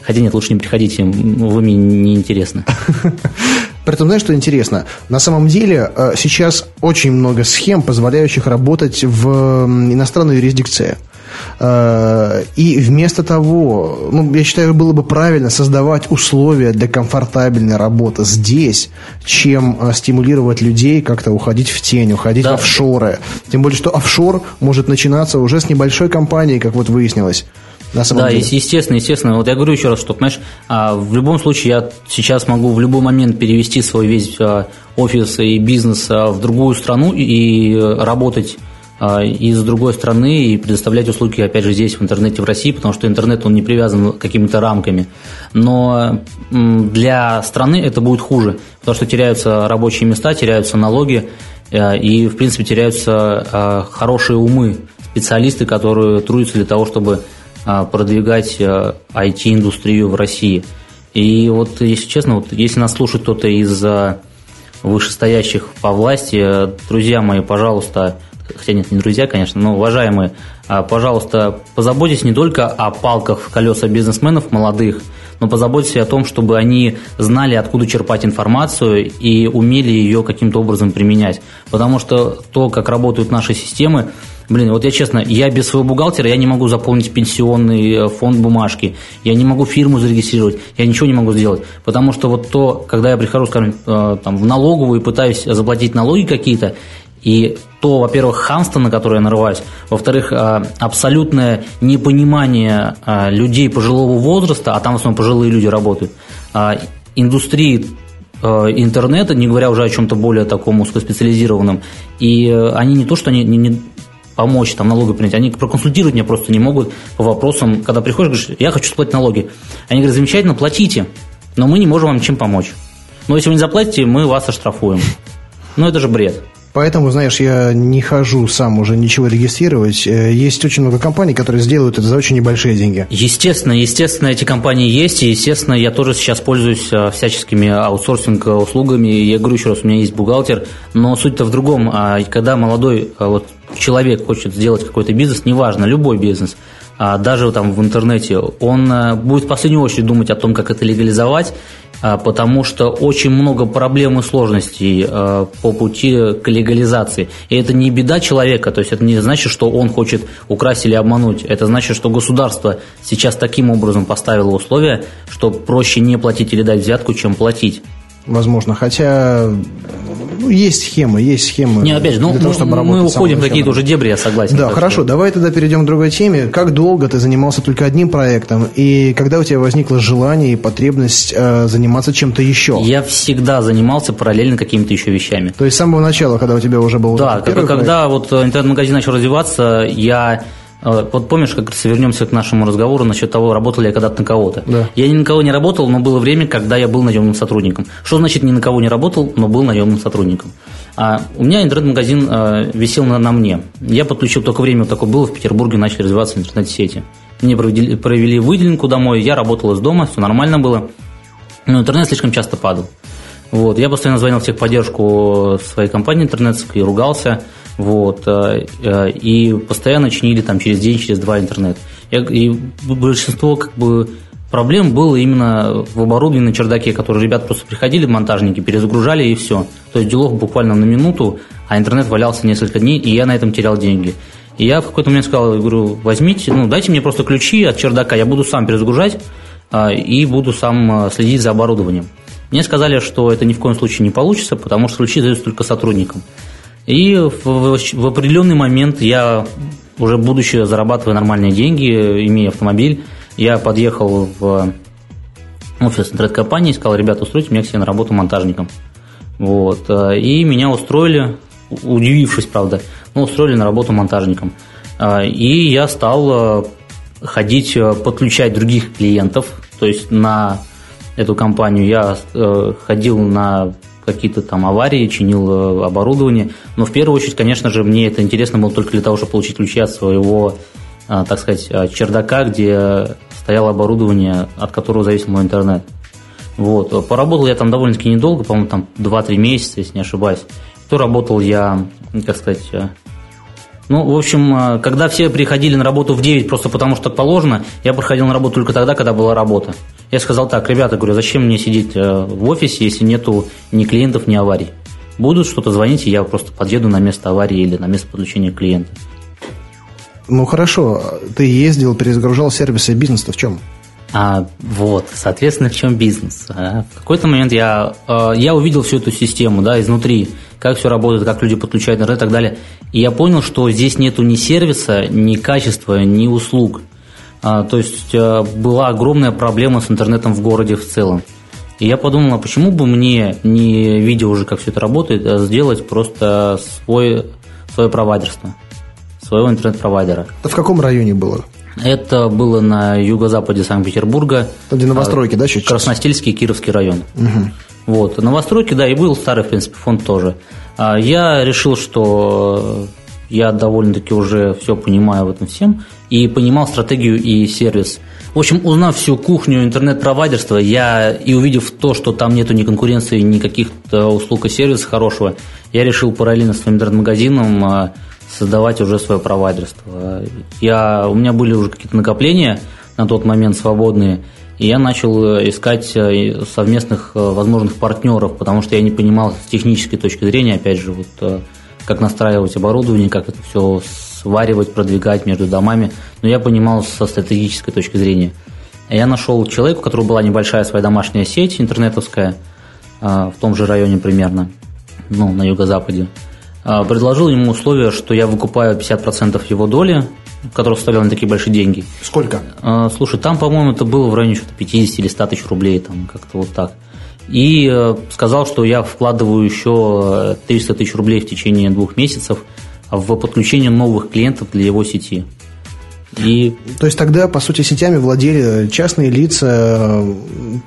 Хотя нет, лучше не приходите, вы мне не интересны. При этом, знаешь, что интересно? На самом деле э, сейчас очень много схем, позволяющих работать в иностранной юрисдикции. Э, и вместо того, ну, я считаю, было бы правильно создавать условия для комфортабельной работы здесь, чем э, стимулировать людей как-то уходить в тень, уходить да. в офшоры. Тем более, что офшор может начинаться уже с небольшой компании, как вот выяснилось на самом да, деле. естественно, естественно. Вот я говорю еще раз, что, понимаешь, а, в любом случае я сейчас могу в любой момент перевести свой весь а, офис и бизнес а, в другую страну и работать из другой страны и предоставлять услуги, опять же, здесь, в интернете в России, потому что интернет, он не привязан какими-то рамками. Но для страны это будет хуже, потому что теряются рабочие места, теряются налоги, и, в принципе, теряются хорошие умы, специалисты, которые трудятся для того, чтобы продвигать IT-индустрию э, в России. И вот, если честно, вот если нас слушает кто-то из э, вышестоящих по власти, друзья мои, пожалуйста, хотя нет, не друзья, конечно, но уважаемые, пожалуйста, позаботьтесь не только о палках в колеса бизнесменов молодых, но позаботьтесь о том, чтобы они знали, откуда черпать информацию и умели ее каким-то образом применять. Потому что то, как работают наши системы, Блин, вот я честно, я без своего бухгалтера я не могу заполнить пенсионный э, фонд бумажки, я не могу фирму зарегистрировать, я ничего не могу сделать. Потому что вот то, когда я прихожу, скажем, э, там, в налоговую и пытаюсь заплатить налоги какие-то, и то, во-первых, хамство, на которое я нарываюсь, во-вторых, э, абсолютное непонимание людей пожилого возраста, а там в основном пожилые люди работают, индустрии интернета, не говоря уже о чем-то более таком узкоспециализированном, и они не то, что они не, помочь там налоги принять. Они проконсультировать меня просто не могут по вопросам, когда приходишь, говоришь, я хочу сплатить налоги. Они говорят, замечательно, платите, но мы не можем вам чем помочь. Но если вы не заплатите, мы вас оштрафуем. Ну, это же бред. Поэтому, знаешь, я не хожу сам уже ничего регистрировать. Э, есть очень много компаний, которые сделают это за очень небольшие деньги. Естественно, естественно, эти компании есть, и, естественно, я тоже сейчас пользуюсь э, всяческими аутсорсинг-услугами. Я говорю еще раз, у меня есть бухгалтер, но суть-то в другом. А когда молодой э, вот, человек хочет сделать какой-то бизнес, неважно, любой бизнес, а даже там в интернете, он будет в последнюю очередь думать о том, как это легализовать, потому что очень много проблем и сложностей а, по пути к легализации. И это не беда человека, то есть это не значит, что он хочет украсть или обмануть. Это значит, что государство сейчас таким образом поставило условия, что проще не платить или дать взятку, чем платить. Возможно, хотя ну, есть схемы, есть схемы. Не, опять же, ну, того, чтобы мы уходим в какие-то уже дебри, я согласен. Да, хорошо, что... давай тогда перейдем к другой теме. Как долго ты занимался только одним проектом, и когда у тебя возникло желание и потребность э, заниматься чем-то еще? Я всегда занимался параллельно какими-то еще вещами. То есть с самого начала, когда у тебя уже был Да, когда проект? вот интернет-магазин начал развиваться, я вот помнишь, как раз вернемся к нашему разговору насчет того, работал ли я когда-то на кого-то. Да. Я ни на кого не работал, но было время, когда я был наемным сотрудником. Что значит ни на кого не работал, но был наемным сотрудником? А у меня интернет-магазин а, висел на, на мне. Я подключил только время, вот такое было в Петербурге, начали развиваться интернет-сети. Мне провели, провели выделенку домой, я работал из дома, все нормально было. Но интернет слишком часто падал. Вот, я постоянно звонил в техподдержку своей компании интернетской, ругался – вот, э, э, и постоянно чинили там через день, через два интернет. И большинство как бы проблем было именно в оборудовании на чердаке, которые ребят просто приходили, монтажники, перезагружали и все. То есть делов буквально на минуту, а интернет валялся несколько дней, и я на этом терял деньги. И я в какой-то момент сказал, говорю, возьмите, ну, дайте мне просто ключи от чердака, я буду сам перезагружать а, и буду сам следить за оборудованием. Мне сказали, что это ни в коем случае не получится, потому что ключи даются только сотрудникам. И в, в определенный момент я, уже будучи зарабатывая нормальные деньги, имея автомобиль, я подъехал в офис интернет-компании и сказал, ребята, устройте меня к себе на работу монтажником. Вот. И меня устроили, удивившись, правда, но устроили на работу монтажником. И я стал ходить, подключать других клиентов, то есть на эту компанию я э, ходил на какие-то там аварии, чинил э, оборудование. Но в первую очередь, конечно же, мне это интересно было только для того, чтобы получить ключи от своего, э, так сказать, э, чердака, где стояло оборудование, от которого зависел мой интернет. Вот. Поработал я там довольно-таки недолго, по-моему, там 2-3 месяца, если не ошибаюсь. То работал я, как сказать, ну, в общем, когда все приходили на работу в 9 просто потому, что так положено, я приходил на работу только тогда, когда была работа. Я сказал так, ребята, говорю, зачем мне сидеть э, в офисе, если нету ни клиентов, ни аварий? Будут что-то звонить, и я просто подъеду на место аварии или на место подключения клиента. Ну хорошо, ты ездил, перезагружал сервисы бизнеса, в чем? А, вот, соответственно, в чем бизнес? А, в какой-то момент я, э, я увидел всю эту систему, да, изнутри, как все работает, как люди подключают интернет и так далее. И я понял, что здесь нету ни сервиса, ни качества, ни услуг. А, то есть э, была огромная проблема с интернетом в городе в целом. И я подумал, а почему бы мне, не видя уже, как все это работает, а сделать просто свой, свое провайдерство, своего интернет-провайдера. Это в каком районе было? Это было на юго-западе Санкт-Петербурга. Там, где новостройки, да, сейчас? Красностельский, Кировский район. Угу. Вот, новостройки, да, и был старый, в принципе, фонд тоже. Я решил, что я довольно-таки уже все понимаю в этом всем и понимал стратегию и сервис. В общем, узнав всю кухню интернет-провайдерства, я и увидев то, что там нету ни конкуренции, ни каких-то услуг и сервиса хорошего, я решил параллельно с своим интернет-магазином а, создавать уже свое провайдерство. Я, у меня были уже какие-то накопления на тот момент свободные, И я начал искать совместных возможных партнеров, потому что я не понимал с технической точки зрения, опять же, вот как настраивать оборудование, как это все сваривать, продвигать между домами. Но я понимал со стратегической точки зрения. Я нашел человека, у которого была небольшая своя домашняя сеть интернетовская, в том же районе примерно, ну, на юго-западе. Предложил ему условие, что я выкупаю 50% его доли, который составлял не такие большие деньги. Сколько? Слушай, там, по-моему, это было в районе что-то 50 или 100 тысяч рублей, там как-то вот так. И э, сказал, что я вкладываю еще 300 тысяч рублей в течение двух месяцев в подключение новых клиентов для его сети. И... То есть тогда, по сути, сетями владели частные лица,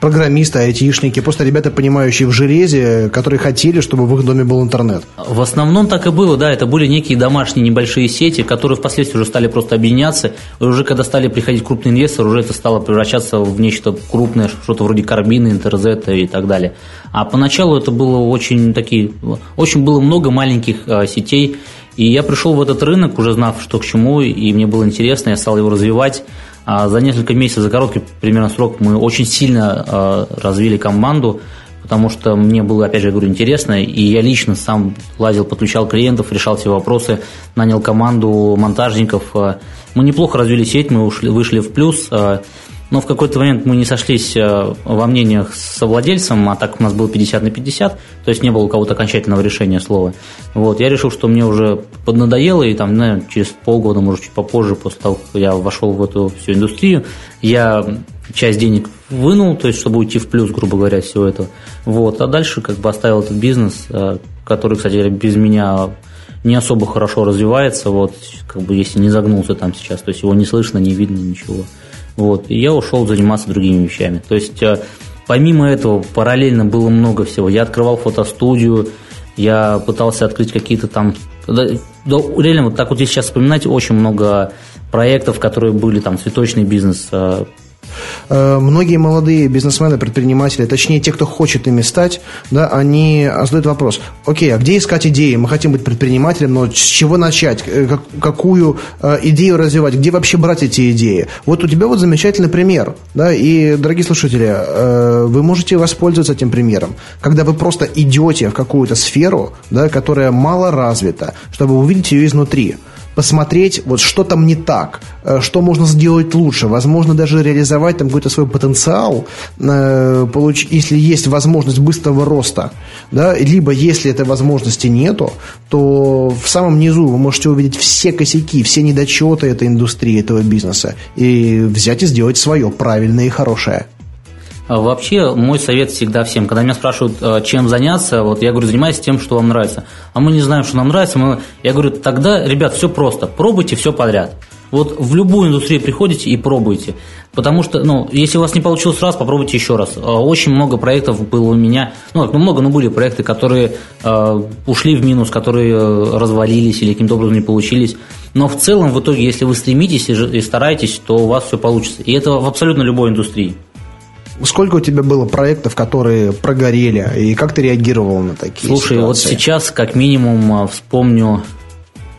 программисты, айтишники, просто ребята, понимающие в железе, которые хотели, чтобы в их доме был интернет. В основном так и было, да, это были некие домашние небольшие сети, которые впоследствии уже стали просто объединяться, и уже когда стали приходить крупные инвесторы, уже это стало превращаться в нечто крупное, что-то вроде Карбина, Интерзета и так далее. А поначалу это было очень такие, очень было много маленьких а, сетей, и я пришел в этот рынок, уже знав, что к чему, и мне было интересно, я стал его развивать. А за несколько месяцев, за короткий примерно срок, мы очень сильно а, развили команду, потому что мне было, опять же, говорю, интересно, и я лично сам лазил, подключал клиентов, решал все вопросы, нанял команду монтажников. А, мы неплохо развили сеть, мы ушли, вышли в плюс. Но в какой-то момент мы не сошлись э, во мнениях с владельцем, а так у нас было 50 на 50, то есть не было у кого-то окончательного решения слова. Вот, я решил, что мне уже поднадоело, и там, наверное, через полгода, может, чуть попозже, после того, как я вошел в эту всю индустрию, я часть денег вынул, то есть, чтобы уйти в плюс, грубо говоря, всего этого. Вот, а дальше как бы оставил этот бизнес, э, который, кстати, без меня не особо хорошо развивается, вот, как бы, если не загнулся там сейчас, то есть его не слышно, не видно, ничего. Вот, и я ушел заниматься другими вещами. То есть, э, помимо этого, параллельно было много всего. Я открывал фотостудию, я пытался открыть какие-то там... Да, реально, вот так вот если сейчас вспоминать, очень много проектов, которые были там, цветочный бизнес, Э, многие молодые бизнесмены, предприниматели, точнее те, кто хочет ими стать, да, они задают вопрос, окей, а где искать идеи? Мы хотим быть предпринимателем, но с чего начать? Э, как, какую э, идею развивать? Где вообще брать эти идеи? Вот у тебя вот замечательный пример, да, и, дорогие слушатели, вы можете воспользоваться этим примером, когда вы просто идете в какую-то сферу, да, которая мало развита, чтобы увидеть ее изнутри посмотреть, вот что там не так, э, что можно сделать лучше, возможно, даже реализовать там какой-то свой потенциал, э, получ, если есть возможность быстрого роста, да, либо если этой возможности нету, то в самом низу вы можете увидеть все косяки, все недочеты этой индустрии, этого бизнеса, и взять и сделать свое правильное и хорошее. А вообще, мой совет всегда всем, когда меня спрашивают, э, чем заняться, вот я говорю, занимайтесь тем, что вам нравится. А мы не знаем, что нам нравится. Мы... Я говорю, тогда, ребят, все просто, пробуйте все подряд. Вот в любую индустрию приходите и пробуйте. Потому что, ну, если у вас не получилось раз, попробуйте еще раз. Э, очень много проектов было у меня, ну, ну много, но были проекты, которые э, ушли в минус, которые э, развалились или каким-то образом не получились. Но в целом, в итоге, если вы стремитесь и, и стараетесь, то у вас все получится. И это в абсолютно любой индустрии. Сколько у тебя было проектов, которые прогорели, и как ты реагировал на такие Слушай, ситуации? вот сейчас как минимум а, вспомню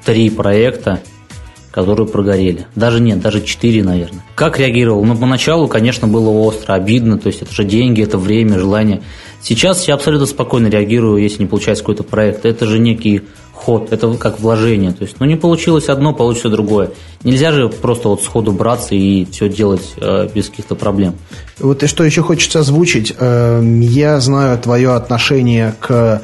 три проекта, которые прогорели. Даже нет, даже четыре, наверное. Как реагировал? Ну, поначалу, конечно, было остро, обидно, то есть это же деньги, это время, желание. Сейчас я абсолютно спокойно реагирую, если не получается какой-то проект. Это же некий ход, это как вложение. То есть, ну, не получилось одно, получится другое. Нельзя же просто вот сходу браться и все делать э, без каких-то проблем. Вот и что еще хочется озвучить. Э, я знаю твое отношение к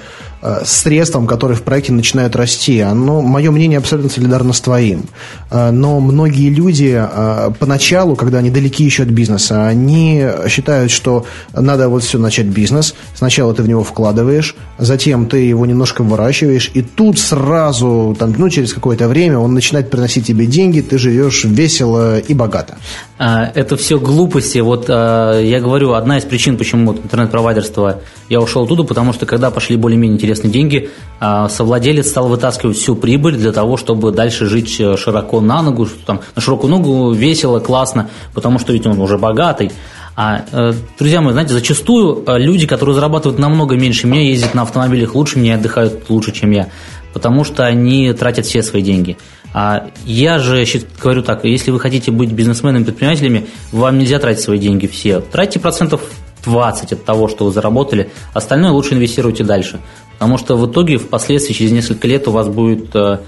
средствам, которые в проекте начинают расти. Оно, мое мнение абсолютно солидарно с твоим. Э, но многие люди э, поначалу, когда они далеки еще от бизнеса, они считают, что надо вот все начать бизнес. Сначала ты в него вкладываешь, затем ты его немножко выращиваешь, и тут сразу, там, ну, через какое-то время он начинает приносить тебе деньги, ты живешь весело и богато. А, это все глупости. Вот я говорю, одна из причин, почему интернет-провайдерство я ушел оттуда, потому что когда пошли более-менее интересные деньги, а, совладелец стал вытаскивать всю прибыль для того, чтобы дальше жить э, широко на ногу, там на широкую ногу весело, классно, потому что ведь он уже богатый. А, э, друзья мои, знаете, зачастую э, люди, которые зарабатывают намного меньше меня, ездят на автомобилях лучше меня, отдыхают лучше, чем я, потому что они тратят все свои деньги. А я же говорю так, если вы хотите быть бизнесменами, предпринимателями, вам нельзя тратить свои деньги все. Тратьте процентов 20 от того, что вы заработали, остальное лучше инвестируйте дальше. Потому что в итоге, впоследствии, через несколько лет у вас будет э,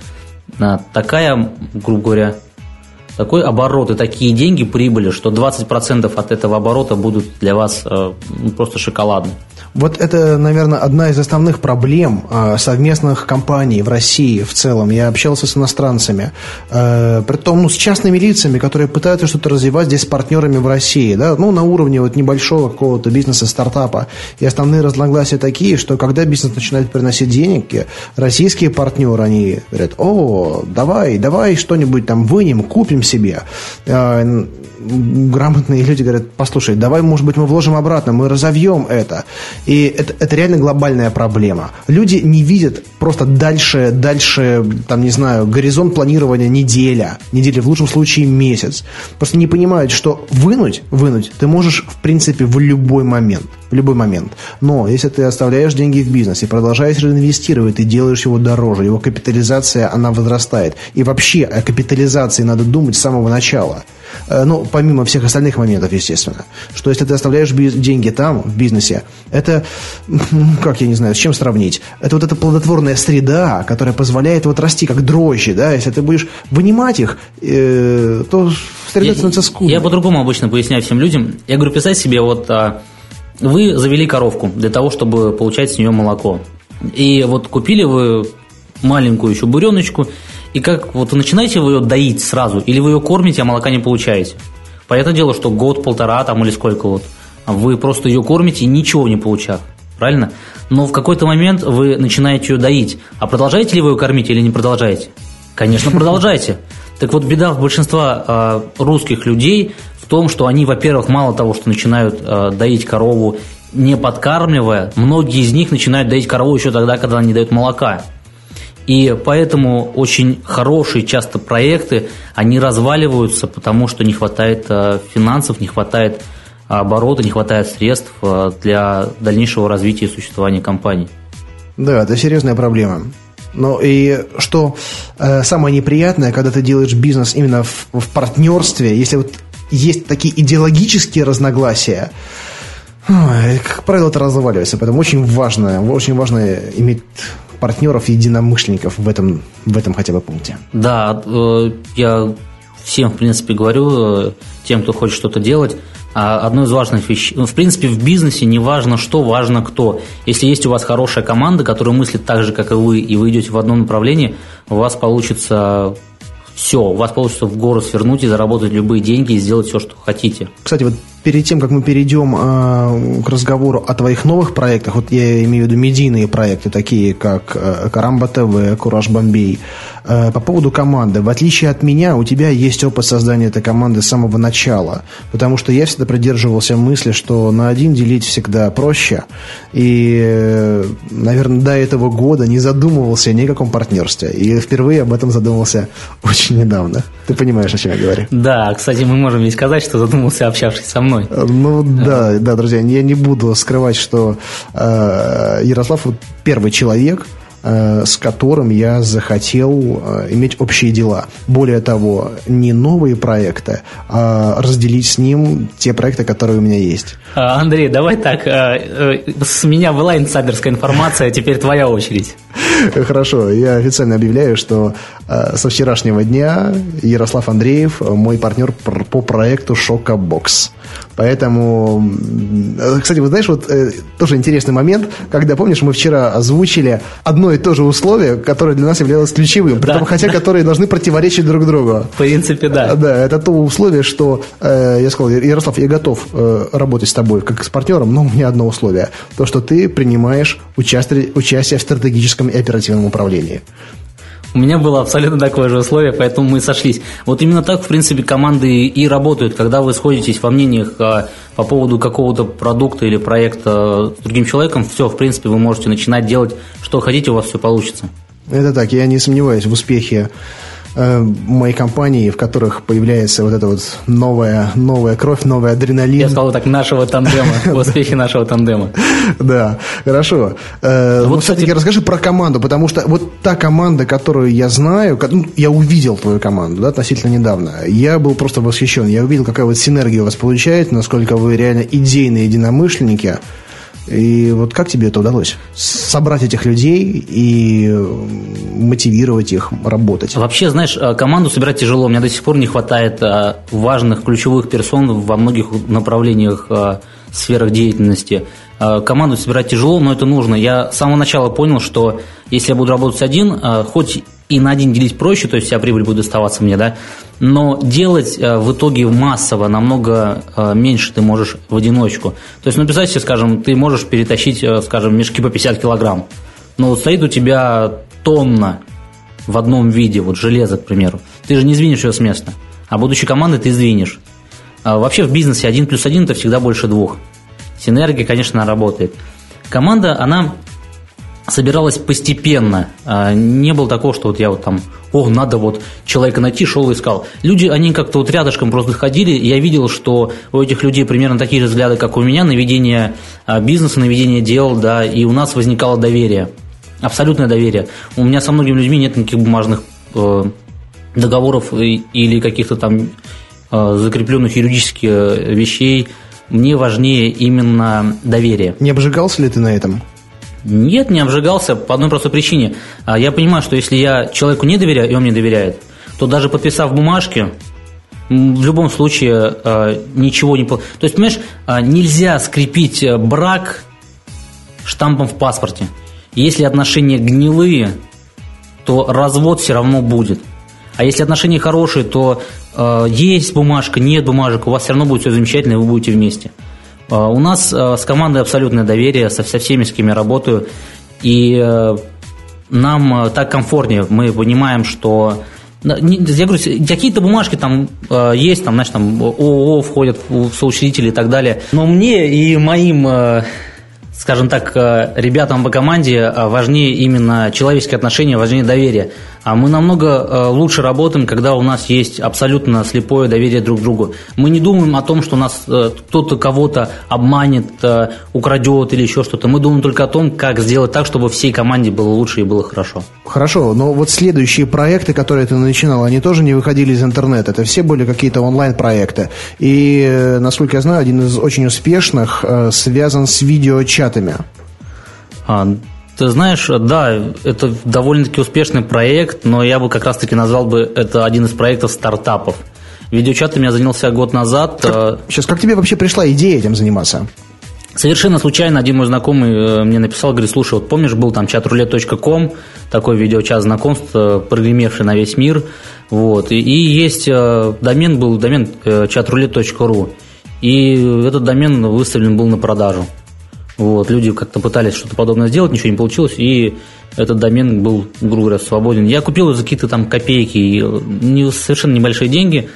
такая, грубо говоря, такой оборот и такие деньги, прибыли, что 20% от этого оборота будут для вас э, просто шоколадны. Вот это, наверное, одна из основных проблем э, совместных компаний в России в целом. Я общался с иностранцами, э, при том, ну, с частными лицами, которые пытаются что-то развивать здесь с партнерами в России, да, ну, на уровне вот небольшого какого-то бизнеса, стартапа. И основные разногласия такие, что когда бизнес начинает приносить денег, российские партнеры, они говорят, о, давай, давай что-нибудь там вынем, купим себе. Грамотные люди говорят, послушай, давай, может быть, мы вложим обратно, мы разовьем это. И это, это реально глобальная проблема. Люди не видят просто дальше, дальше, там, не знаю, горизонт планирования неделя, неделя, в лучшем случае месяц. Просто не понимают, что вынуть, вынуть ты можешь, в принципе, в любой момент. В любой момент. Но если ты оставляешь деньги в бизнесе, продолжаешь реинвестировать, ты делаешь его дороже, его капитализация, она возрастает. И вообще о капитализации надо думать с самого начала. Э, ну, помимо всех остальных моментов, естественно. Что если ты оставляешь деньги там, в бизнесе, это, как я не знаю, с чем сравнить? Это вот эта плодотворная среда, которая позволяет вот расти как дрожжи, да, если ты будешь вынимать их, э, то среда становится скудной. Я по-другому обычно поясняю всем людям. Я говорю, представь себе, вот а, вы завели коровку для того, чтобы получать с нее молоко. И вот купили вы маленькую еще буреночку, и как вот начинаете вы ее доить сразу, или вы ее кормите, а молока не получаете. Понятное дело, что год-полтора там или сколько вот, вы просто ее кормите и ничего не получав. Правильно? Но в какой-то момент вы начинаете ее доить. А продолжаете ли вы ее кормить или не продолжаете? Конечно, продолжайте. Так вот, беда большинства э, русских людей в том, что они, во-первых, мало того, что начинают э, доить корову не подкармливая, многие из них начинают доить корову еще тогда, когда она не дает молока. И поэтому очень хорошие часто проекты, они разваливаются, потому что не хватает э, финансов, не хватает оборота, не хватает средств э, для дальнейшего развития и существования компании. Да, это серьезная проблема. Ну и что э, самое неприятное, когда ты делаешь бизнес именно в, в партнерстве, если вот есть такие идеологические разногласия, как правило, это разваливается. Поэтому очень важно, очень важно иметь партнеров, единомышленников в этом, в этом хотя бы пункте. Да, э, я всем, в принципе, говорю, э, тем, кто хочет что-то делать, а одно из важных вещей, ну, в принципе, в бизнесе не важно что, важно кто. Если есть у вас хорошая команда, которая мыслит так же, как и вы, и вы идете в одном направлении, у вас получится все, у вас получится в гору свернуть и заработать любые деньги и сделать все, что хотите. Кстати, вот перед тем, как мы перейдем э, к разговору о твоих новых проектах, вот я имею в виду медийные проекты, такие как э, Карамба ТВ, Кураж Бомбей, э, по поводу команды. В отличие от меня, у тебя есть опыт создания этой команды с самого начала, потому что я всегда придерживался мысли, что на один делить всегда проще, и, э, наверное, до этого года не задумывался ни о каком партнерстве, и впервые об этом задумался очень недавно. Ты понимаешь, о чем я говорю? Да, кстати, мы можем ведь сказать, что задумался, общавшись со мной. Ну да, да, друзья, я не буду скрывать, что э, Ярослав первый человек, Э, с которым я захотел э, иметь общие дела. Более того, не новые проекты, а разделить с ним те проекты, которые у меня есть. А, Андрей, давай так, э, с меня была инсайдерская информация, теперь твоя очередь. Хорошо, я официально объявляю, что со вчерашнего дня Ярослав Андреев мой партнер по проекту Шока Бокс. Поэтому, кстати, вы знаешь, вот э, тоже интересный момент, когда, помнишь, мы вчера озвучили одно и то же условие, которое для нас являлось ключевым, при да, том, хотя да. которые должны противоречить друг другу. В принципе, да. Да, это то условие, что э, я сказал, Ярослав, я готов э, работать с тобой как с партнером, но у меня одно условие. То, что ты принимаешь участие, участие в стратегическом оперативном управлении. У меня было абсолютно такое же условие, поэтому мы сошлись. Вот именно так, в принципе, команды и работают, когда вы сходитесь во мнениях а, по поводу какого-то продукта или проекта с другим человеком, все, в принципе, вы можете начинать делать, что хотите, у вас все получится. Это так, я не сомневаюсь в успехе э, мои компании, в которых появляется вот эта вот новая, новая кровь, новый адреналин. Я сказал так, нашего тандема, успехи нашего тандема. Да, хорошо. Э, вот, все-таки расскажи про команду, потому что вот та команда, которую я знаю, ну, я увидел твою команду, да, относительно недавно, я был просто восхищен. Я увидел, какая вот синергия у вас получается, насколько вы реально идейные единомышленники. И вот как тебе это удалось? Собрать этих людей и мотивировать их работать? Вообще, знаешь, э, команду собирать тяжело. У меня до сих пор не хватает э, важных ключевых персон во многих направлениях, э, сферах деятельности. Команду собирать тяжело, но это нужно. Я с самого начала понял, что если я буду работать один, хоть и на один делить проще, то есть вся прибыль будет доставаться мне, да, но делать э, в итоге массово намного э, меньше ты можешь в одиночку. То есть, ну, представь скажем, ты можешь перетащить, э, скажем, мешки по 50 килограмм, но вот стоит у тебя тонна в одном виде, вот железо, к примеру, ты же не сдвинешь ее с места, а будучи командой ты сдвинешь. А вообще в бизнесе один плюс один это всегда больше двух. Синергия, конечно, работает. Команда, она собиралась постепенно. А, не было такого, что вот я вот там, о, надо вот человека найти, шел и искал. Люди, они как-то вот рядышком просто ходили, я видел, что у этих людей примерно такие же взгляды, как у меня, на ведение а, бизнеса, на ведение дел, да, и у нас возникало доверие, абсолютное доверие. У меня со многими людьми нет никаких бумажных э, договоров или каких-то там э, закрепленных юридических э, вещей. Мне важнее именно доверие. Не обжигался ли ты на этом? Нет, не обжигался по одной простой причине. А Я понимаю, что если я человеку не доверяю, и он мне доверяет, то даже подписав бумажки, в любом случае а, ничего не... То есть, понимаешь, а, нельзя скрепить э, брак штампом в паспорте. Если отношения гнилые, то развод все равно будет. А если отношения хорошие, то э, есть бумажка, нет бумажек, у вас все равно будет все замечательно, и вы будете вместе. А, у нас а, с командой абсолютное доверие, со, со всеми, с кем я работаю. И э, нам так комфортнее. Мы понимаем, что я говорю, какие-то бумажки там э, есть, там, знаешь, там ООО входят в соучредители и так далее. Но мне и моим э, скажем так, э, ребятам по команде э, важнее именно человеческие отношения, важнее доверие. А мы намного э, лучше работаем, когда у нас есть абсолютно слепое доверие друг к другу. Мы не думаем о том, что нас кто-то кого-то обманет, украдет или еще что-то. Мы думаем только о том, как сделать так, чтобы всей команде было лучше и было хорошо. Хорошо, но вот следующие проекты, которые ты начинал, они тоже не выходили из интернета. Это все были какие-то онлайн-проекты. И, насколько я знаю, один из очень успешных связан с видеочатом ребятами? А, ты знаешь, да, это довольно-таки успешный проект, но я бы как раз-таки назвал бы это один из проектов стартапов. Видеочатами я занялся год назад. Как, э, сейчас, как тебе вообще пришла идея этим заниматься? Совершенно случайно один мой знакомый э, мне написал, говорит, слушай, вот помнишь, был там chatroulette.com, такой видеочат знакомств, э, прогремевший на весь мир, вот, и, и есть домен, был домен chatroulette.ru, и этот домен выставлен был на продажу. Вот, люди как-то пытались что-то подобное сделать, ничего не получилось, и этот домен был, грубо говоря, свободен. Я купил за какие-то там копейки, не, совершенно небольшие деньги,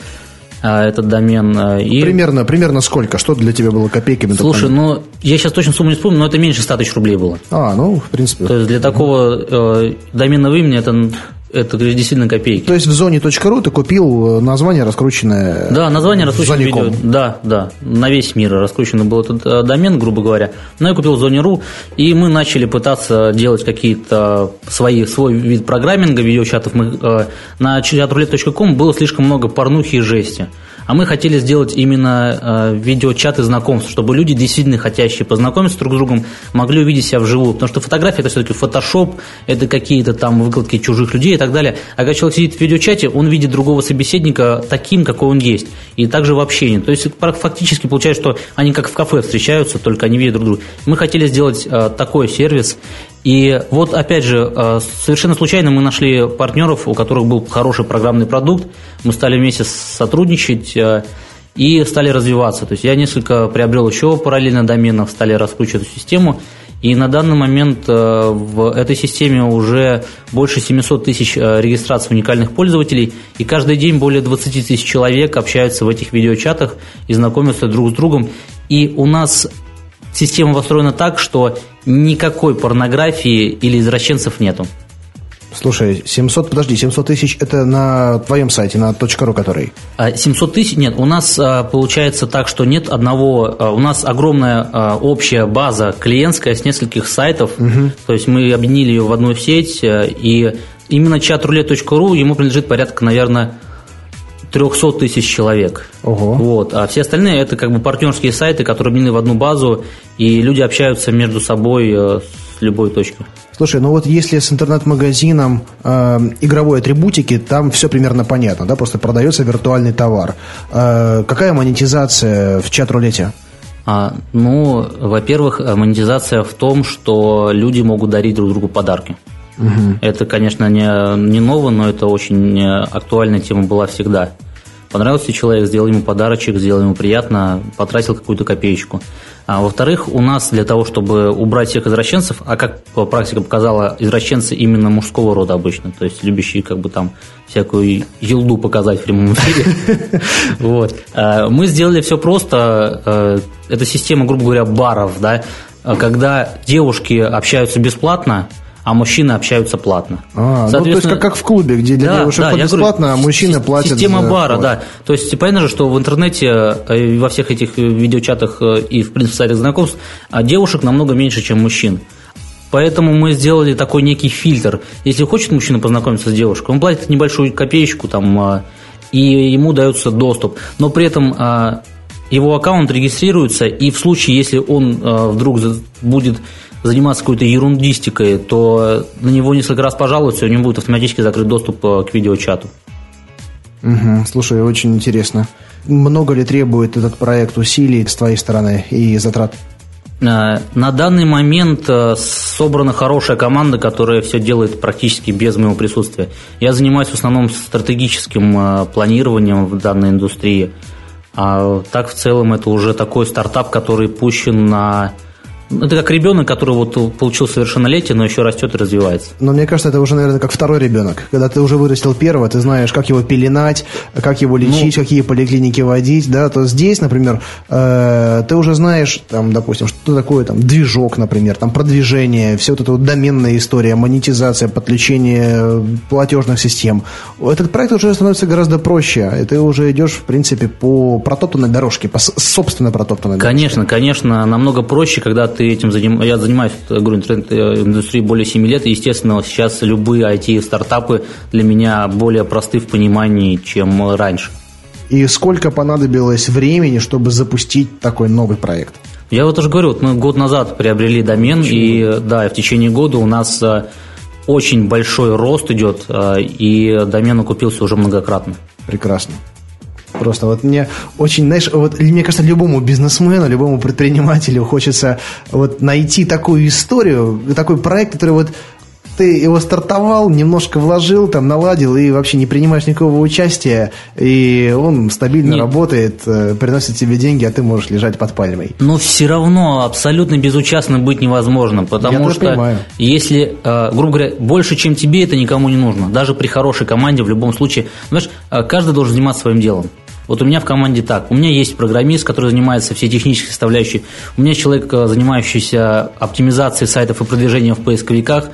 а, этот домен. А, и... Примерно, примерно сколько? Что для тебя было копейками? Слушай, ну, я сейчас точно сумму не вспомню, но это меньше 100 тысяч рублей было. А, ну, в принципе. То есть для такого э, доменного имени это это действительно копейки. То есть в зоне .ру ты купил э, название раскрученное Да, название раскрученное видео. Да, да, на весь мир раскрученный был этот э, домен, грубо говоря. Но я купил в зоне .ру, и мы начали пытаться делать какие-то свои, свой вид программинга, видеочатов. Мы, э, на chatroulette.com было слишком много порнухи и жести. А мы хотели сделать именно э, видеочаты знакомств, чтобы люди, действительно хотящие познакомиться друг с другом, могли увидеть себя вживую. Потому что фотография – это все-таки фотошоп, это какие-то там выкладки чужих людей и так далее. А когда человек сидит в видеочате, он видит другого собеседника таким, какой он есть. И также в общении. То есть фактически получается, что они как в кафе встречаются, только они видят друг друга. Мы хотели сделать э, такой сервис, и вот, опять же, э, совершенно случайно мы нашли партнеров, у которых был хороший программный продукт. Мы стали вместе сотрудничать э, и стали развиваться. То есть я несколько приобрел еще параллельно доменов, стали раскручивать эту систему. И на данный момент э, в этой системе уже больше 700 тысяч регистраций уникальных пользователей, и каждый день более 20 тысяч человек общаются в этих видеочатах и знакомятся друг с другом. И у нас Система построена так, что никакой порнографии или извращенцев нету. Слушай, 700, подожди, 700 тысяч это на твоем сайте, на .ru который? 700 а, тысяч, нет, у нас а, получается так, что нет одного, а, у нас огромная общая база клиентская с нескольких сайтов, угу. то есть мы объединили ее в одну сеть, и именно chatroulette.ru ему принадлежит порядка, наверное, 300 тысяч человек. Ого. Вот. А все остальные это как бы партнерские сайты, которые объединены в одну базу, и люди общаются между собой с любой точки. Слушай, ну вот если с интернет-магазином э, игровой атрибутики, там все примерно понятно, да, просто продается виртуальный товар. Э, какая монетизация в чат-рулете? А, ну, во-первых, монетизация в том, что люди могут дарить друг другу подарки. Угу. Это, конечно, не, не ново, но это очень актуальная тема была всегда. Понравился человек, сделал ему подарочек, сделал ему приятно, потратил какую-то копеечку. А во-вторых, у нас для того, чтобы убрать всех извращенцев, а как практика показала, извращенцы именно мужского рода обычно, то есть любящие как бы там всякую елду показать в прямом эфире. Вот. А, мы сделали все просто. А, это система, грубо говоря, баров, да, когда девушки общаются бесплатно, а мужчины общаются платно. А, ну, то есть как, как в клубе, где для да, девушек да, бесплатно, говорю, а мужчины платят Система за бара, да. То есть понятно же, что в интернете, э, во всех этих видеочатах э, и, в принципе, сайтах знакомств, а девушек намного меньше, чем мужчин. Поэтому мы сделали такой некий фильтр. Если хочет мужчина познакомиться с девушкой, он платит небольшую копеечку, там, а, и ему дается доступ. Но при этом а, его аккаунт регистрируется, и в случае, если он вдруг будет заниматься какой-то ерундистикой, то на него несколько раз пожалуются, и у него будет автоматически закрыт доступ э, к видеочату. Угу, слушай, очень интересно. Много ли требует этот проект усилий с твоей стороны и затрат? Э, на данный момент э, собрана хорошая команда, которая все делает практически без моего присутствия. Я занимаюсь в основном стратегическим планированием в данной индустрии. А так в целом это уже такой стартап, который пущен на это как ребенок, который вот получил совершеннолетие, но еще растет и развивается. Но мне кажется, это уже, наверное, как второй ребенок. Когда ты уже вырастил первого, ты знаешь, как его пеленать, как его лечить, ну, какие поликлиники водить, да, то здесь, например, э, ты уже знаешь, там, допустим, что такое там движок, например, там продвижение, все вот это вот доменная история, монетизация, подключение платежных систем. Этот проект уже становится гораздо проще, и ты уже идешь, в принципе, по протоптанной дорожке, по собственно протоптанной дорожке. Конечно, конечно, намного проще, когда ты этим занимаешься. Я занимаюсь, говорю, интернет-индустрией более 7 лет, и, естественно, сейчас любые IT-стартапы для меня более просты в понимании, чем раньше. И сколько понадобилось времени, чтобы запустить такой новый проект? Я вот уже говорю, вот мы год назад приобрели домен, и да, в течение года у нас э, очень большой рост идет, э, и домен окупился уже многократно. Прекрасно. Просто вот мне очень, знаешь, вот мне кажется, любому бизнесмену, любому предпринимателю хочется вот найти такую историю, такой проект, который вот ты его стартовал, немножко вложил, там наладил и вообще не принимаешь никакого участия, и он стабильно Нет. работает, э, приносит тебе деньги, а ты можешь лежать под пальмой. Но все равно абсолютно безучастным быть невозможно, потому Я что понимаю. если, э, грубо говоря, больше, чем тебе, это никому не нужно. Даже при хорошей команде в любом случае, знаешь, э, каждый должен заниматься своим делом. Вот у меня в команде так. У меня есть программист, который занимается всей технической составляющей. У меня человек, э, занимающийся оптимизацией сайтов и продвижением в поисковиках.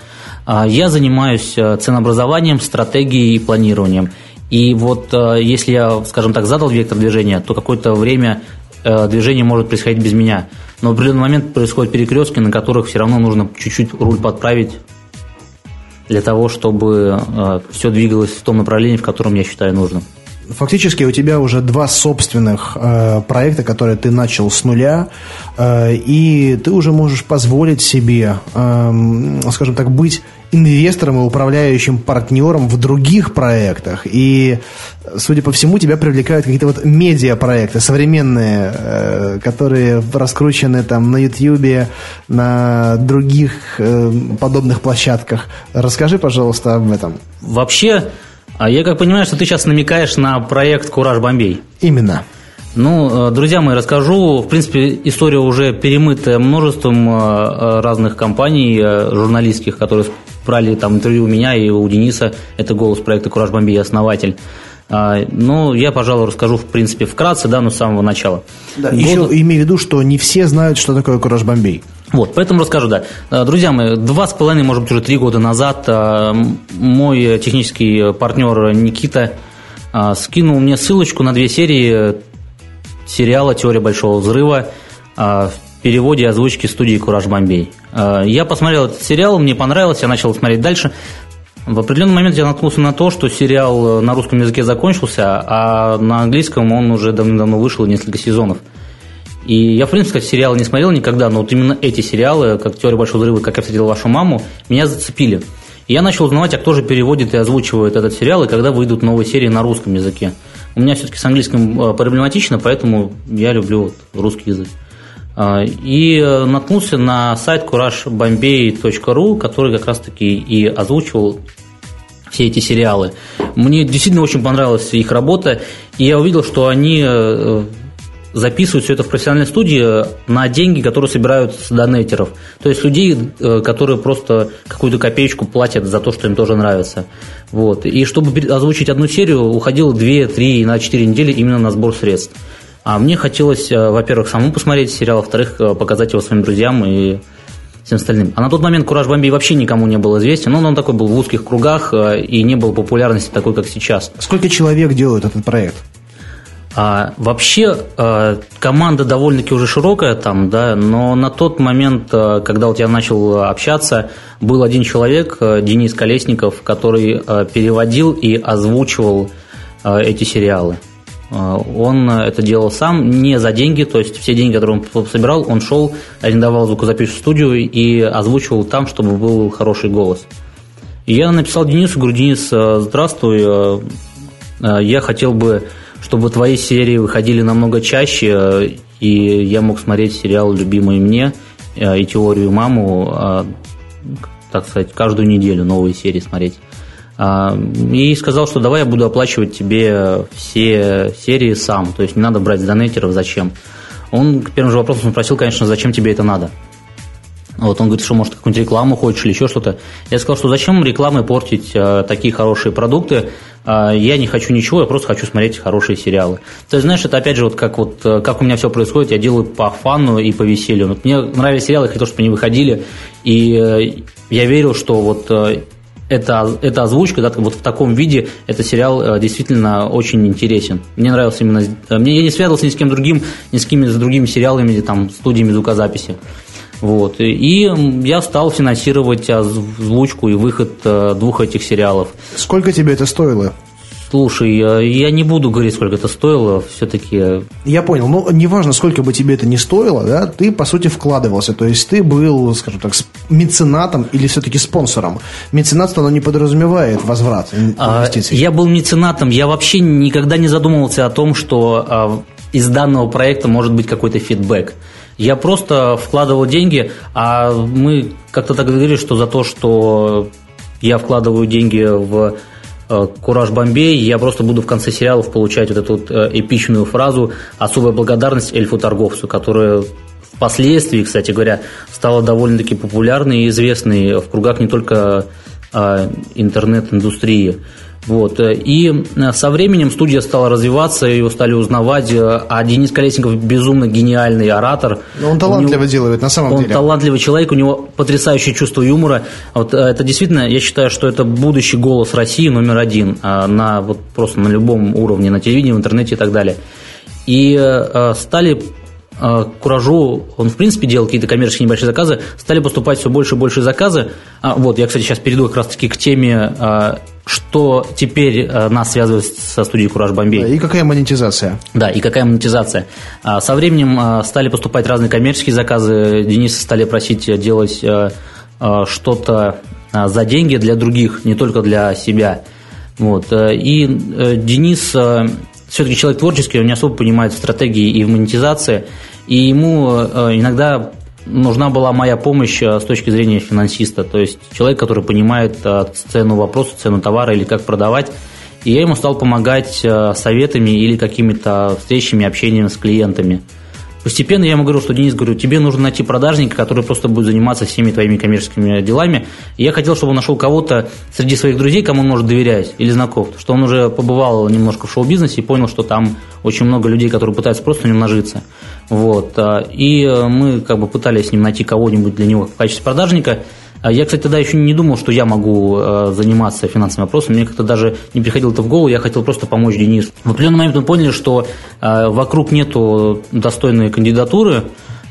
А я занимаюсь э, ценообразованием, стратегией и планированием. И вот э, если я, скажем так, задал вектор движения, то какое-то время движение может происходить без меня. Но в определенный момент происходят перекрестки, на которых все равно нужно чуть-чуть руль подправить для того, чтобы все двигалось в том направлении, в котором я считаю нужным фактически у тебя уже два собственных э, проекта, которые ты начал с нуля, э, и ты уже можешь позволить себе, э, скажем так, быть инвестором и управляющим партнером в других проектах. И, судя по всему, тебя привлекают какие-то вот медиапроекты современные, э, которые раскручены там на YouTube, на других э, подобных площадках. Расскажи, пожалуйста, об этом. Вообще, а я как понимаю, что ты сейчас намекаешь на проект «Кураж Бомбей». Именно. Ну, э, друзья мои, расскажу. В принципе, история уже перемытая множеством э, э, разных компаний журналистских, которые брали там интервью у меня и у Дениса. Это голос проекта «Кураж Бомбей», основатель. А, ну, я, пожалуй, расскажу, в принципе, вкратце, да, но с самого начала. Да, Год... еще имею в виду, что не все знают, что такое «Кураж Бомбей». Вот, поэтому расскажу, да. Э, друзья мои, два с половиной, может быть, уже три года назад э, мой технический партнер Никита э, скинул мне ссылочку на две серии сериала «Теория большого взрыва» в переводе и озвучки студии «Кураж Бомбей». Я посмотрел этот сериал, мне понравилось, я начал смотреть дальше. В определенный момент я наткнулся на то, что сериал на русском языке закончился, а на английском он уже давно вышел несколько сезонов – и я, в принципе, сериалы не смотрел никогда, но вот именно эти сериалы, как «Теория большого взрыва», «Как я встретил вашу маму», меня зацепили. И я начал узнавать, а кто же переводит и озвучивает этот сериал, и когда выйдут новые серии на русском языке. У меня все-таки с английским э, проблематично, поэтому я люблю русский язык. А, и э, наткнулся на сайт couragebombay.ru, который как раз-таки и озвучивал все эти сериалы. Мне действительно очень понравилась их работа, и я увидел, что они э, записывают все это в профессиональной студии на деньги, которые собирают с донейтеров. То есть людей, э, которые просто какую-то копеечку платят за то, что им тоже нравится. Вот. И чтобы озвучить одну серию, уходило 2, 3, на 4 недели именно на сбор средств. А мне хотелось, э, во-первых, самому посмотреть сериал, во-вторых, э, показать его своим друзьям и всем остальным. А на тот момент «Кураж Бомбей» вообще никому не был известен, но он такой был в узких кругах и не был популярности такой, как сейчас. Сколько человек делают этот проект? А, вообще а, команда довольно-таки уже широкая там, да, но на тот момент, а, когда вот я начал общаться, был один человек, а, Денис Колесников, который переводил и озвучивал эти сериалы. Он это делал сам, не за деньги, то есть все деньги, которые он собирал, он шел, арендовал звукозаписывающую студию и озвучивал там, чтобы был хороший голос. И я написал Денису, говорю, Денис, здравствуй, я хотел бы чтобы твои серии выходили намного чаще, и я мог смотреть сериал «Любимый мне» э, и «Теорию маму», э, так сказать, каждую неделю новые серии смотреть. А, и сказал, что давай я буду оплачивать тебе все серии сам, то есть не надо брать с донейтеров, зачем. Он к первому же вопросу спросил, конечно, зачем тебе это надо. Вот он говорит, что может какую-нибудь рекламу хочешь или еще что-то. Я сказал, что зачем рекламой портить э, такие хорошие продукты. Э, я не хочу ничего, я просто хочу смотреть хорошие сериалы. То есть, знаешь, это опять же вот как вот э, как у меня все происходит, я делаю по фану и по веселью. Вот мне нравились сериалы, я хотел, чтобы они выходили, и э, я верил, что вот э, эта, эта озвучка, да, вот в таком виде этот сериал э, действительно очень интересен. Мне нравился именно... Э, мне, я не связывался ни с кем другим, ни с какими другими сериалами, там, студиями звукозаписи. Вот. И я стал финансировать озвучку и выход э, двух этих сериалов. Сколько тебе это стоило? Слушай, я не буду говорить, сколько это стоило, все-таки... Я понял, но неважно, сколько бы тебе это не стоило, да, ты, по сути, вкладывался, то есть ты был, скажем так, меценатом или все-таки спонсором. Меценатство, оно не подразумевает возврат а, инвестиций. А, я был меценатом, я вообще никогда не задумывался о том, что а, из данного проекта может быть какой-то фидбэк. Я просто вкладывал деньги, а мы как-то так говорили, что за то, что я вкладываю деньги в э, Кураж Бомбей, я просто буду в конце сериалов получать вот эту вот э, эпичную фразу «Особая благодарность эльфу-торговцу», которая впоследствии, кстати говоря, стала довольно-таки популярной и известной в кругах не только э, интернет-индустрии. Вот. И э, со временем студия стала развиваться, его стали узнавать, э, а Денис Колесников безумно гениальный оратор. Но он талантливо него, делает, на самом он деле. Он талантливый человек, у него потрясающее чувство юмора. Вот э, это действительно, я считаю, что это будущий голос России номер один на, вот, просто на любом уровне, на телевидении, в интернете и так далее. И стали Куражу, он в принципе делал какие-то коммерческие небольшие заказы, стали поступать все больше и больше заказы. А, вот, я, кстати, сейчас перейду как раз-таки к теме, что теперь нас связывает со студией Кураж Бомбей. И какая монетизация? Да, и какая монетизация. Со временем стали поступать разные коммерческие заказы, Дениса стали просить делать что-то за деньги для других, не только для себя. Вот. И э, Денис все-таки человек творческий, он не особо понимает в стратегии и в монетизации, и ему э, иногда нужна была моя помощь э, с точки зрения финансиста, то есть человек, который понимает э, цену вопроса, цену товара или как продавать, и я ему стал помогать советами или какими-то встречами, общением с клиентами. Постепенно я ему говорю, что Денис, говорю, тебе нужно найти продажника, который просто будет заниматься всеми твоими коммерческими делами. И я хотел, чтобы он нашел кого-то среди своих друзей, кому он может доверять, или знакомых, что он уже побывал немножко в шоу-бизнесе и понял, что там очень много людей, которые пытаются просто не нажиться. Вот. А, и мы как бы пытались с ним найти кого-нибудь для него в качестве продажника – я, кстати, тогда еще не думал, что я могу э, заниматься финансовым вопросом. Мне как-то даже не приходило это в голову, я хотел просто помочь Денису. В определенный момент мы поняли, что э, вокруг нету достойной кандидатуры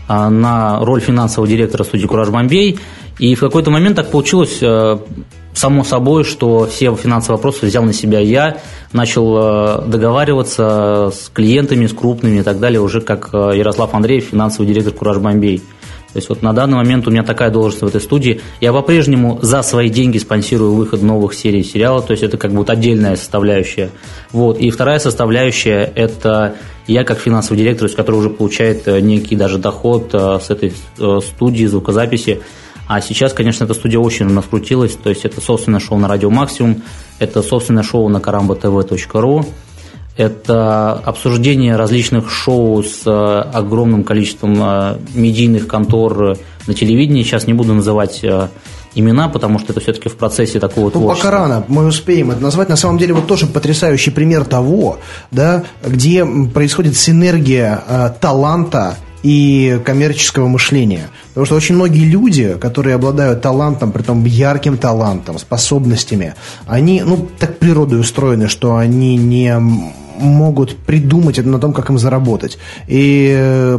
э, на роль финансового директора студии «Кураж Бомбей». И в какой-то момент так получилось, само собой, что все финансовые вопросы взял на себя я, начал договариваться с клиентами, с крупными и так далее, уже как Ярослав Андреев, финансовый директор «Кураж Бомбей». То есть вот на данный момент у меня такая должность в этой студии. Я по-прежнему за свои деньги спонсирую выход новых серий сериала, то есть это как бы вот отдельная составляющая. Вот. И вторая составляющая – это я как финансовый директор, из которого уже получает э, некий даже доход э, с этой э, студии звукозаписи. А сейчас, конечно, эта студия очень раскрутилась, то есть это собственное шоу на Радио Максимум, это собственное шоу на karambatv.ru, это обсуждение различных шоу с э, огромным количеством э, медийных контор на телевидении. Сейчас не буду называть э, имена, потому что это все-таки в процессе такого ну, творчества. пока рано, мы успеем это назвать. На самом деле, вот тоже потрясающий пример того, да, где происходит синергия э, таланта и коммерческого мышления. Потому что очень многие люди, которые обладают талантом, при том ярким талантом, способностями, они, ну, так природой устроены, что они не могут придумать это на том, как им заработать. И э,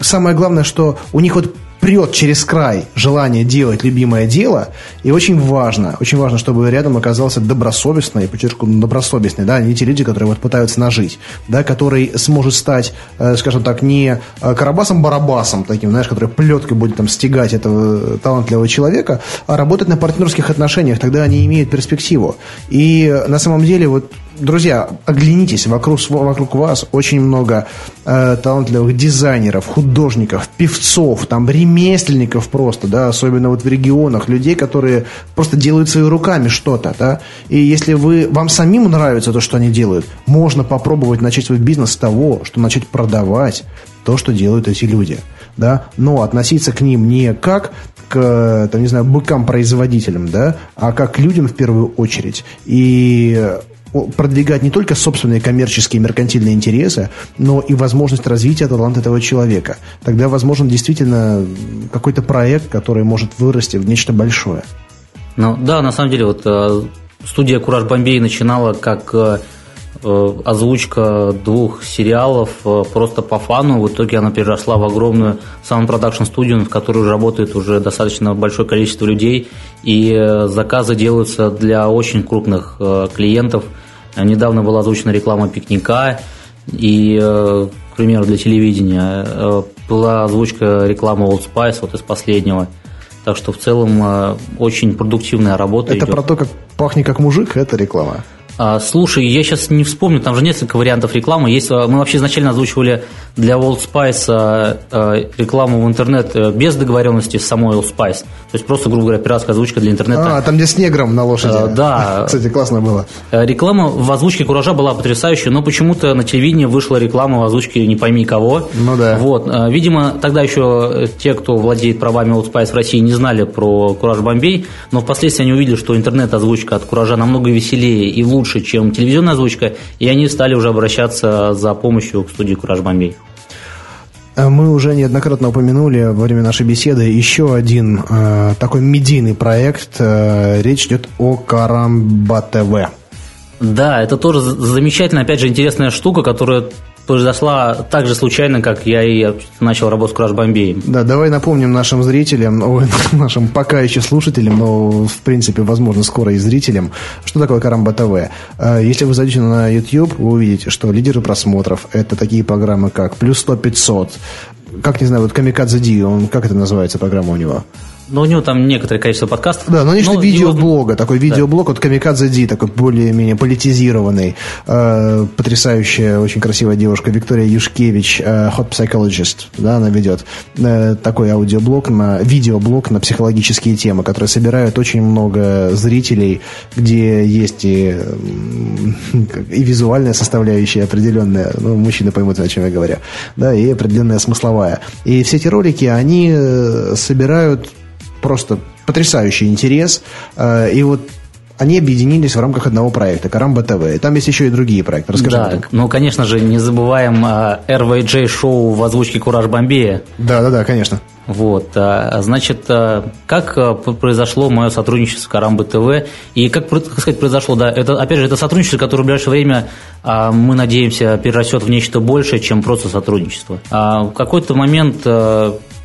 самое главное, что у них вот прет через край желание делать любимое дело, и очень важно, очень важно, чтобы рядом оказался добросовестный, подчеркну, добросовестный, да, не те люди, которые вот пытаются нажить, да, который сможет стать, э, скажем так, не э, карабасом-барабасом таким, знаешь, который плеткой будет там стегать этого талантливого человека, а работать на партнерских отношениях, тогда они имеют перспективу. И на самом деле вот друзья, оглянитесь, вокруг, вокруг вас очень много э, талантливых дизайнеров, художников, певцов, там, ремесленников просто, да, особенно вот в регионах, людей, которые просто делают своими руками что-то, да, и если вы, вам самим нравится то, что они делают, можно попробовать начать свой бизнес с того, что начать продавать то, что делают эти люди, да, но относиться к ним не как к, там, не знаю, быкам-производителям, да, а как к людям в первую очередь. И продвигать не только собственные коммерческие меркантильные интересы, но и возможность развития таланта этого человека. Тогда возможен действительно какой-то проект, который может вырасти в нечто большое. Ну да, на самом деле вот э, студия Кураж Бомбей начинала как э, э, озвучка двух сериалов просто по фану. В итоге она переросла в огромную sound production студию, в которой работает уже достаточно большое количество людей. И заказы делаются для очень крупных клиентов – Недавно была озвучена реклама пикника, и, э, к примеру, для телевидения э, была озвучка рекламы Old Spice, вот из последнего. Так что в целом э, очень продуктивная работа. Это идет. про то, как пахнет как мужик, это реклама. А, слушай, я сейчас не вспомню, там же несколько вариантов рекламы. Есть, а, мы вообще изначально озвучивали для Old Spice а, рекламу в интернет э, без договоренности с самой Old Spice. То есть просто, грубо говоря, пиратская озвучка для интернета. А, там где с негром на лошади. А, да. Кстати, классно было. Э, реклама в озвучке Куража была потрясающая, но почему-то на телевидении вышла реклама в озвучке не пойми кого. Ну да. Вот. Видимо, тогда еще те, кто владеет правами Old Spice в России, не знали про Кураж Бомбей, но впоследствии они увидели, что интернет-озвучка от Куража намного веселее и лучше, чем телевизионная озвучка, и они стали уже обращаться за помощью к студии «Кураж Бомбей». Э, мы уже неоднократно упомянули во время нашей беседы еще один э, такой медийный проект. Э, речь идет о Карамба ТВ. Да, это тоже замечательная, опять же, интересная штука, которая произошла так же случайно, как я и начал работать с Crash Bombay. Да, давай напомним нашим зрителям, нашим пока еще слушателям, но в принципе, возможно, скоро и зрителям, что такое Карамба ТВ. А, если вы зайдете на YouTube, вы увидите, что лидеры просмотров это такие программы, как «Плюс 100 500», как, не знаю, вот «Камикадзе Ди», он, как это называется программа у него? Но у него там некоторое количество подкастов. Да, но они Но же его- видеоблога, такой видеоблог от Камикадзе Ди, такой более-менее политизированный. Э, потрясающая, очень красивая девушка Виктория Юшкевич, э, Hot Psychologist, да, она ведет э, такой аудиоблог, на, видеоблог на психологические темы, которые собирают очень много зрителей, где есть и, и визуальная составляющая определенная, ну, мужчины поймут, о чем я говорю, да, и определенная смысловая. И все эти ролики, они э, собирают просто потрясающий интерес. Э, И вот они объединились в рамках одного проекта Карамба ТВ. И там есть еще и другие проекты. Расскажи Да, этом. ну, конечно же, не забываем а, RVJ-шоу в озвучке «Кураж Бомбея». Да, да, да, конечно. Вот, а, значит, как произошло мое сотрудничество с Карамбы ТВ, и как, так сказать, произошло, да, это, опять же, это сотрудничество, которое в ближайшее время, а, мы надеемся, перерастет в нечто большее, чем просто сотрудничество. А, В какой-то момент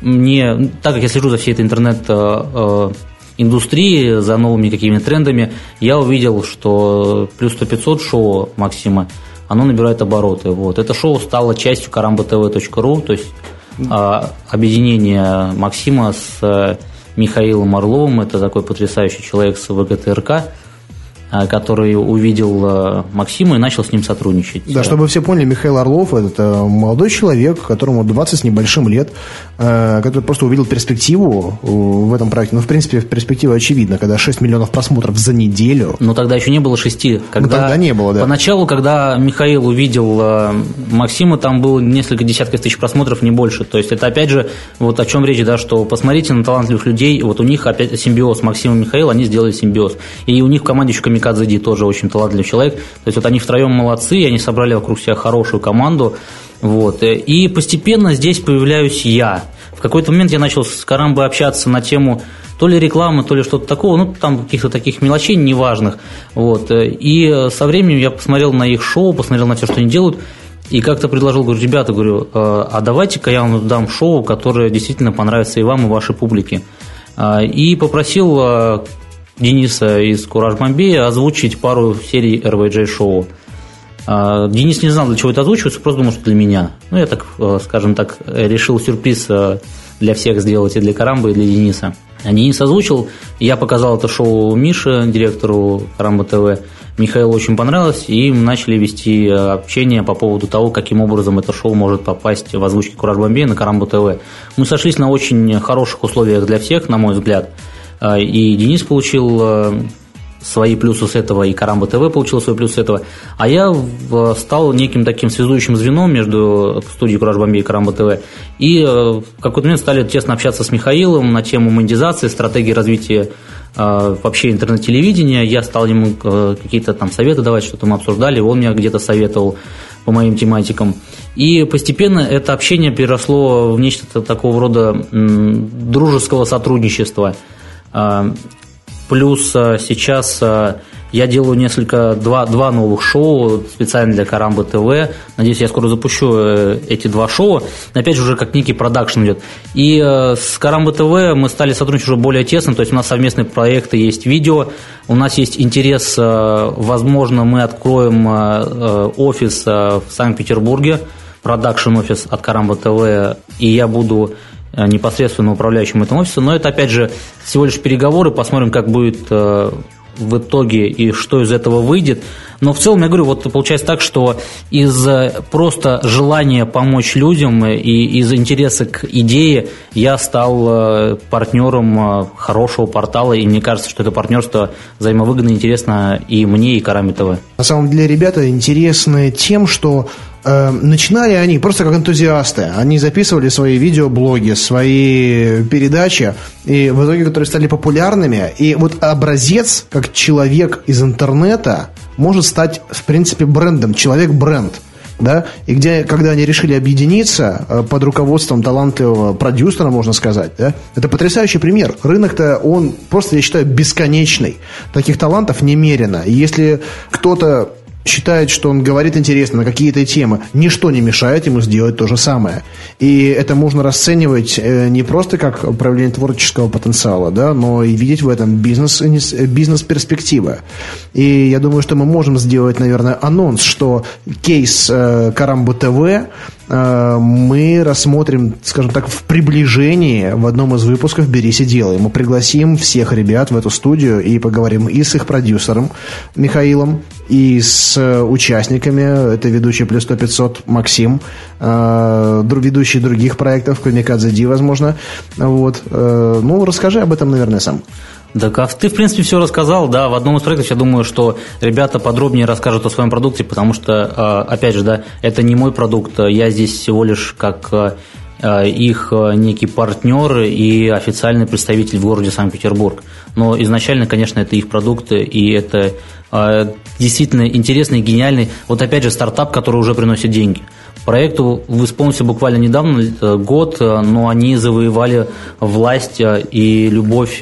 мне, так как я слежу за всей этой интернет а, а, индустрии, за новыми какими-то трендами, я увидел, что плюс 100-500 шоу Максима, оно набирает обороты. Вот. Это шоу стало частью karambatv.ru, то есть а, объединение Максима с э, Михаилом Орловым, это такой потрясающий человек с ВГТРК, который увидел э, Максима и начал с ним сотрудничать. Да, чтобы все поняли, Михаил Орлов – это молодой человек, которому 20 с небольшим лет, э, который просто увидел перспективу э, в этом проекте. Ну, в принципе, перспектива очевидна, когда 6 миллионов просмотров за неделю. Но тогда еще не было шести. Когда, тогда не было, да. Поначалу, когда Михаил увидел э, Максима, там было несколько десятков тысяч просмотров, не больше. То есть это опять же, вот о чем речь, да, что посмотрите на талантливых людей, вот у них опять симбиоз Максима и Михаил, они сделали симбиоз. И у них в команде еще Камикадзе Ди тоже очень талантливый человек. То есть вот они втроем молодцы, они собрали вокруг себя хорошую команду. Вот. И постепенно здесь появляюсь я. В какой-то момент я начал с Карамбой общаться на тему то ли рекламы, то ли что-то такого, ну, там каких-то таких мелочей неважных. Вот. И со временем я посмотрел на их шоу, посмотрел на все, что они делают, и как-то предложил, говорю, ребята, говорю, э, а давайте-ка я вам дам шоу, которое действительно понравится и вам, и вашей публике. А, И попросил э, Дениса из Кураж Бомбея озвучить пару серий RVJ шоу. А, Денис не знал, для чего это озвучивается, просто думал, что для меня. Ну, я так, э, скажем так, решил сюрприз э, для всех сделать и для Карамбы, и для Дениса. А Денис озвучил, я показал это шоу Мише, директору Карамба ТВ. Михаилу очень понравилось, и мы начали вести э, общение по поводу того, каким образом это шоу может попасть в озвучке Кураж Бомбея на Карамбу ТВ. Мы сошлись на очень хороших условиях для всех, на мой взгляд. А, И Денис получил э, свои плюсы с этого, и Карамба ТВ получил свои плюсы с этого. А я в- стал неким таким связующим звеном между студией Кураж Бомбей и Карамба ТВ. И э, в какой-то момент стали тесно общаться с Михаилом на тему монетизации, стратегии развития э, вообще интернет-телевидения. Я стал ему э, какие-то там советы давать, что-то мы обсуждали, он меня где-то советовал по моим тематикам. И постепенно это общение переросло в нечто такого рода дружеского сотрудничества. А, Плюс а, сейчас а, я делаю несколько, два, два новых шоу специально для Карамбы ТВ. Надеюсь, я скоро запущу э, эти два шоу. Опять же, уже как некий продакшн идет. И э, с Карамбы ТВ мы стали сотрудничать уже более тесно. То есть у нас совместные проекты, есть видео. У нас есть интерес, э, возможно, мы откроем офис в Санкт-Петербурге, продакшн офис от Карамба ТВ. И я буду непосредственно управляющим этим офисом. Но это, опять же, всего лишь переговоры. Посмотрим, как будет э, в итоге и что из этого выйдет. Но в целом, я говорю, вот получается так, что из э, просто желания помочь людям и из интереса к идее я стал э, партнером э, хорошего портала, и мне кажется, что это партнерство взаимовыгодно интересно и мне, и Караме. На самом деле ребята интересны тем, что э, начинали они просто как энтузиасты. Они записывали свои видеоблоги, свои передачи, и в итоге, которые стали популярными. И вот образец, как человек из интернета, может стать, в принципе, брендом. Человек-бренд. Да? И где, когда они решили объединиться э, под руководством талантливого продюсера, можно сказать, да? это потрясающий пример. Рынок-то, он просто, я считаю, бесконечный. Таких талантов немерено. И если кто-то считает, что он говорит интересно на какие-то темы, ничто не мешает ему сделать то же самое. И это можно расценивать э, не просто как проявление творческого потенциала, да, но и видеть в этом бизнес, бизнес-перспективы. И я думаю, что мы можем сделать, наверное, анонс, что кейс э, Карамбо ТВ мы рассмотрим, скажем так, в приближении в одном из выпусков «Берись и делай». Мы пригласим всех ребят в эту студию и поговорим и с их продюсером Михаилом, и с участниками. Это ведущий «Плюс 100 500» Максим, э, ведущий других проектов, Камикадзе Ди, возможно. Вот. Э, ну, расскажи об этом, наверное, сам. Да, ты, в принципе, все рассказал, да, в одном из проектов, я думаю, что ребята подробнее расскажут о своем продукте, потому что, а, опять же, да, это не мой продукт, я здесь всего лишь как а, а, их некий партнер и официальный представитель в городе Санкт-Петербург. Но изначально, конечно, это их продукты, и это действительно интересный, гениальный, вот опять же, стартап, который уже приносит деньги. Проекту исполнился буквально недавно, э, год, но они завоевали власть и любовь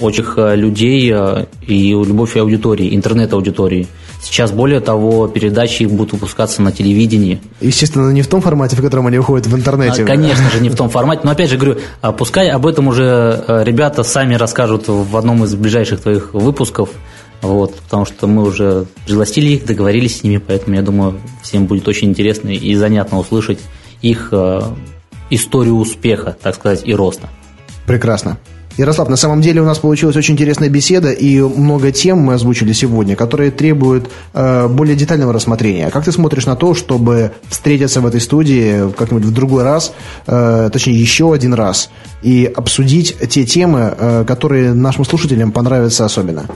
очень э, людей э, и любовь аудитории, интернет-аудитории. Сейчас, более того, передачи будут выпускаться на телевидении. Естественно, не в том формате, в котором они выходят в интернете. А, конечно же, не в том формате. Но опять же говорю, а пускай об этом уже э, ребята сами расскажут в одном из ближайших твоих выпусков. Вот, потому что мы уже пригласили их, договорились с ними, поэтому я думаю, всем будет очень интересно и занятно услышать их историю успеха, так сказать, и роста. Прекрасно. Ярослав, на самом деле у нас получилась очень интересная беседа и много тем мы озвучили сегодня, которые требуют э, более детального рассмотрения. Как ты смотришь на то, чтобы встретиться в этой студии как-нибудь в другой раз, э, точнее еще один раз, и обсудить те темы, э, которые нашим слушателям понравятся особенно?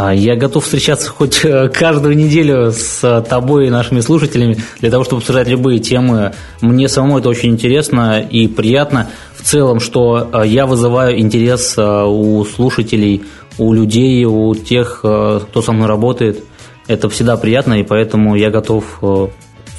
А, я готов встречаться хоть э, каждую неделю с тобой и нашими слушателями для того, чтобы обсуждать любые темы. Мне самому это очень интересно и приятно в целом, что э, я вызываю интерес э, у слушателей, у людей, у тех, кто со мной работает. Это всегда приятно, и поэтому я готов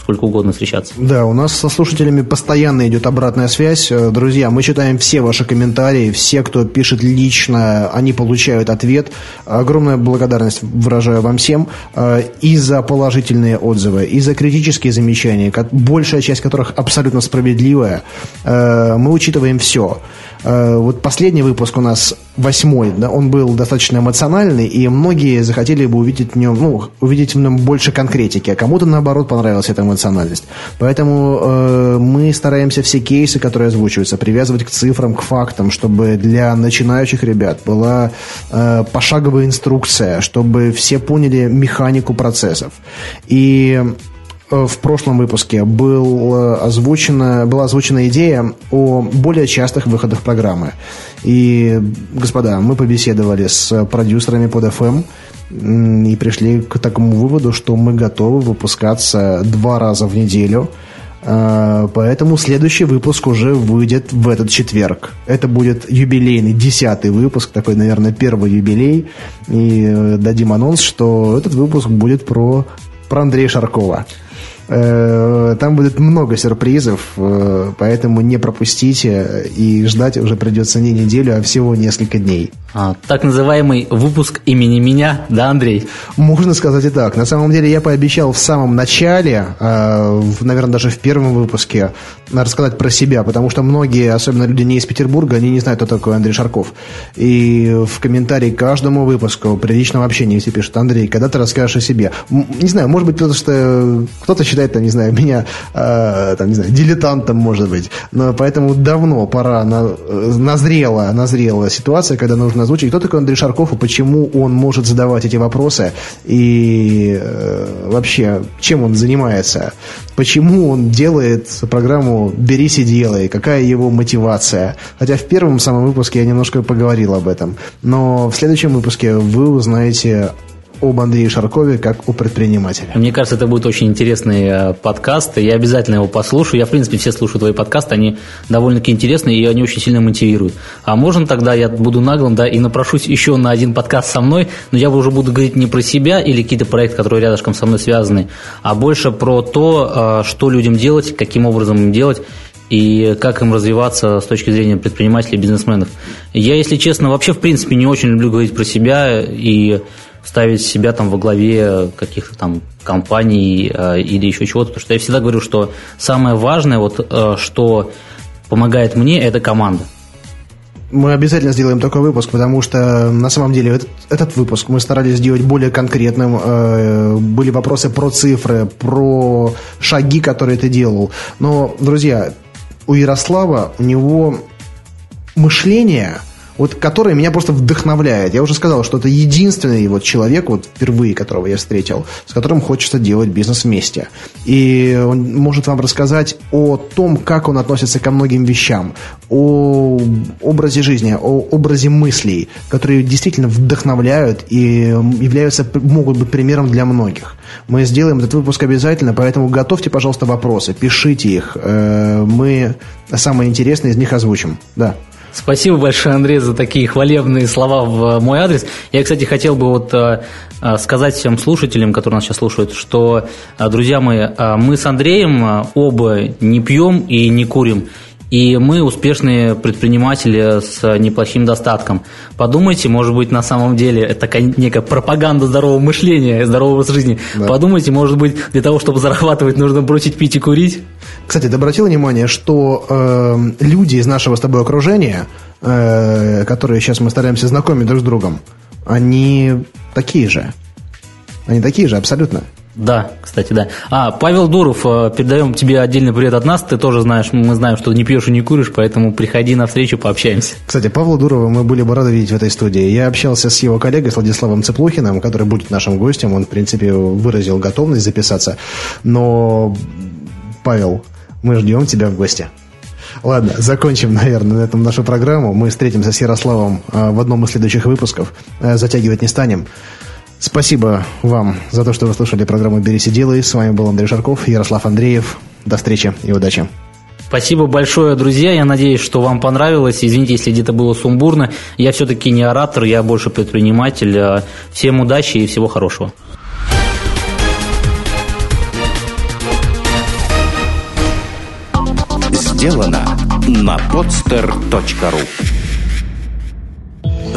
сколько угодно встречаться. Да, у нас со слушателями постоянно идет обратная связь. Э, друзья, мы читаем все ваши комментарии, все, кто пишет лично, они получают ответ. Огромная благодарность выражаю вам всем э, и за положительные отзывы, и за критические замечания, большая часть которых абсолютно справедливая. Э, мы учитываем все. Вот последний выпуск у нас восьмой, да, он был достаточно эмоциональный, и многие захотели бы увидеть в нем, ну, увидеть в нем больше конкретики, а кому-то наоборот понравилась эта эмоциональность. Поэтому э, мы стараемся все кейсы, которые озвучиваются, привязывать к цифрам, к фактам, чтобы для начинающих ребят была э, пошаговая инструкция, чтобы все поняли механику процессов. И Э, в прошлом выпуске был э, озвучена, была озвучена идея о более частых выходах программы. И, господа, мы побеседовали с продюсерами под FM и пришли к такому выводу, что мы готовы выпускаться два раза в неделю. Э, поэтому следующий выпуск уже выйдет в этот четверг. Это будет юбилейный десятый выпуск, такой, наверное, первый юбилей. И дадим анонс, что этот выпуск будет про, про Андрея Шаркова. Э, там будет много сюрпризов, э, поэтому не пропустите и ждать уже придется не неделю, а всего несколько дней. А, так называемый выпуск имени меня, да, Андрей? Можно сказать и так. На самом деле я пообещал в самом начале, э, наверное, даже в первом выпуске, рассказать про себя, потому что многие, особенно люди не из Петербурга, они не знают, кто такой Андрей Шарков. И в комментарии к каждому выпуску при личном общении все пишут, Андрей, когда ты расскажешь о себе? Не знаю, может быть, потому что кто-то считает считает, там, не знаю, меня, э, там, не знаю, дилетантом, может быть. Но поэтому давно пора, на, назрела, назрела ситуация, когда нужно озвучить, кто такой Андрей Шарков и почему он может задавать эти вопросы и э, вообще, чем он занимается, почему он делает программу «Берись и делай», какая его мотивация. Хотя в первом самом выпуске я немножко поговорил об этом. Но в следующем выпуске вы узнаете об Андрее Шаркове как о предпринимателе. Мне кажется, это будет очень интересный э, подкаст, и я обязательно его послушаю. Я, в принципе, все слушаю твои подкасты, они довольно-таки интересные, и они очень сильно мотивируют. А можно тогда я буду наглым, да, и напрошусь еще на один подкаст со мной, но я уже буду говорить не про себя или какие-то проекты, которые рядышком со мной связаны, а больше про то, э, что людям делать, каким образом им делать, и как им развиваться с точки зрения предпринимателей, бизнесменов. Я, если честно, вообще, в принципе, не очень люблю говорить про себя, и ставить себя там во главе каких-то там компаний э, или еще чего-то, потому что я всегда говорю, что самое важное, вот, э, что помогает мне, это команда. Мы обязательно сделаем такой выпуск, потому что на самом деле этот, этот выпуск мы старались сделать более конкретным. Э, были вопросы про цифры, про шаги, которые ты делал. Но, друзья, у Ярослава, у него мышление вот который меня просто вдохновляет. Я уже сказал, что это единственный вот человек, вот впервые которого я встретил, с которым хочется делать бизнес вместе. И он может вам рассказать о том, как он относится ко многим вещам, о образе жизни, о образе мыслей, которые действительно вдохновляют и являются, могут быть примером для многих. Мы сделаем этот выпуск обязательно, поэтому готовьте, пожалуйста, вопросы, пишите их. Э, мы самые интересные из них озвучим. Да. Спасибо большое, Андрей, за такие хвалебные слова в мой адрес. Я, кстати, хотел бы вот э, э, сказать всем слушателям, которые нас сейчас слушают, что, э, друзья мои, мы с Андреем оба не пьем и не курим. И мы успешные предприниматели с неплохим достатком. Подумайте, может быть, на самом деле это такая некая пропаганда здорового мышления, здорового образа жизни. Да. Подумайте, может быть, для того, чтобы зарабатывать, нужно бросить пить и курить. Кстати, ты обратил внимание, что э, люди из нашего с тобой окружения, э, которые сейчас мы стараемся знакомить друг с другом, они такие же. Они такие же, абсолютно. Да, кстати, да. А, Павел Дуров, э, передаем тебе отдельный привет от нас. Ты тоже знаешь, мы знаем, что не пьешь и не куришь, поэтому приходи на встречу, пообщаемся. Кстати, Павла Дурова мы были бы рады видеть в этой студии. Я общался с его коллегой, с Владиславом Цеплухиным, который будет нашим гостем. Он, в принципе, выразил готовность записаться. Но, Павел, мы ждем тебя в гости. Ладно, закончим, наверное, на этом нашу программу. Мы встретимся с Ярославом э, в одном из следующих выпусков. Э, затягивать не станем. Спасибо вам за то, что вы слушали программу «Берись и делай». С вами был Андрей Шарков, Ярослав Андреев. До встречи и удачи. Спасибо большое, друзья. Я надеюсь, что вам понравилось. Извините, если где-то было сумбурно. Я все-таки не оратор, я больше предприниматель. Всем удачи и всего хорошего. Сделано на podster.ru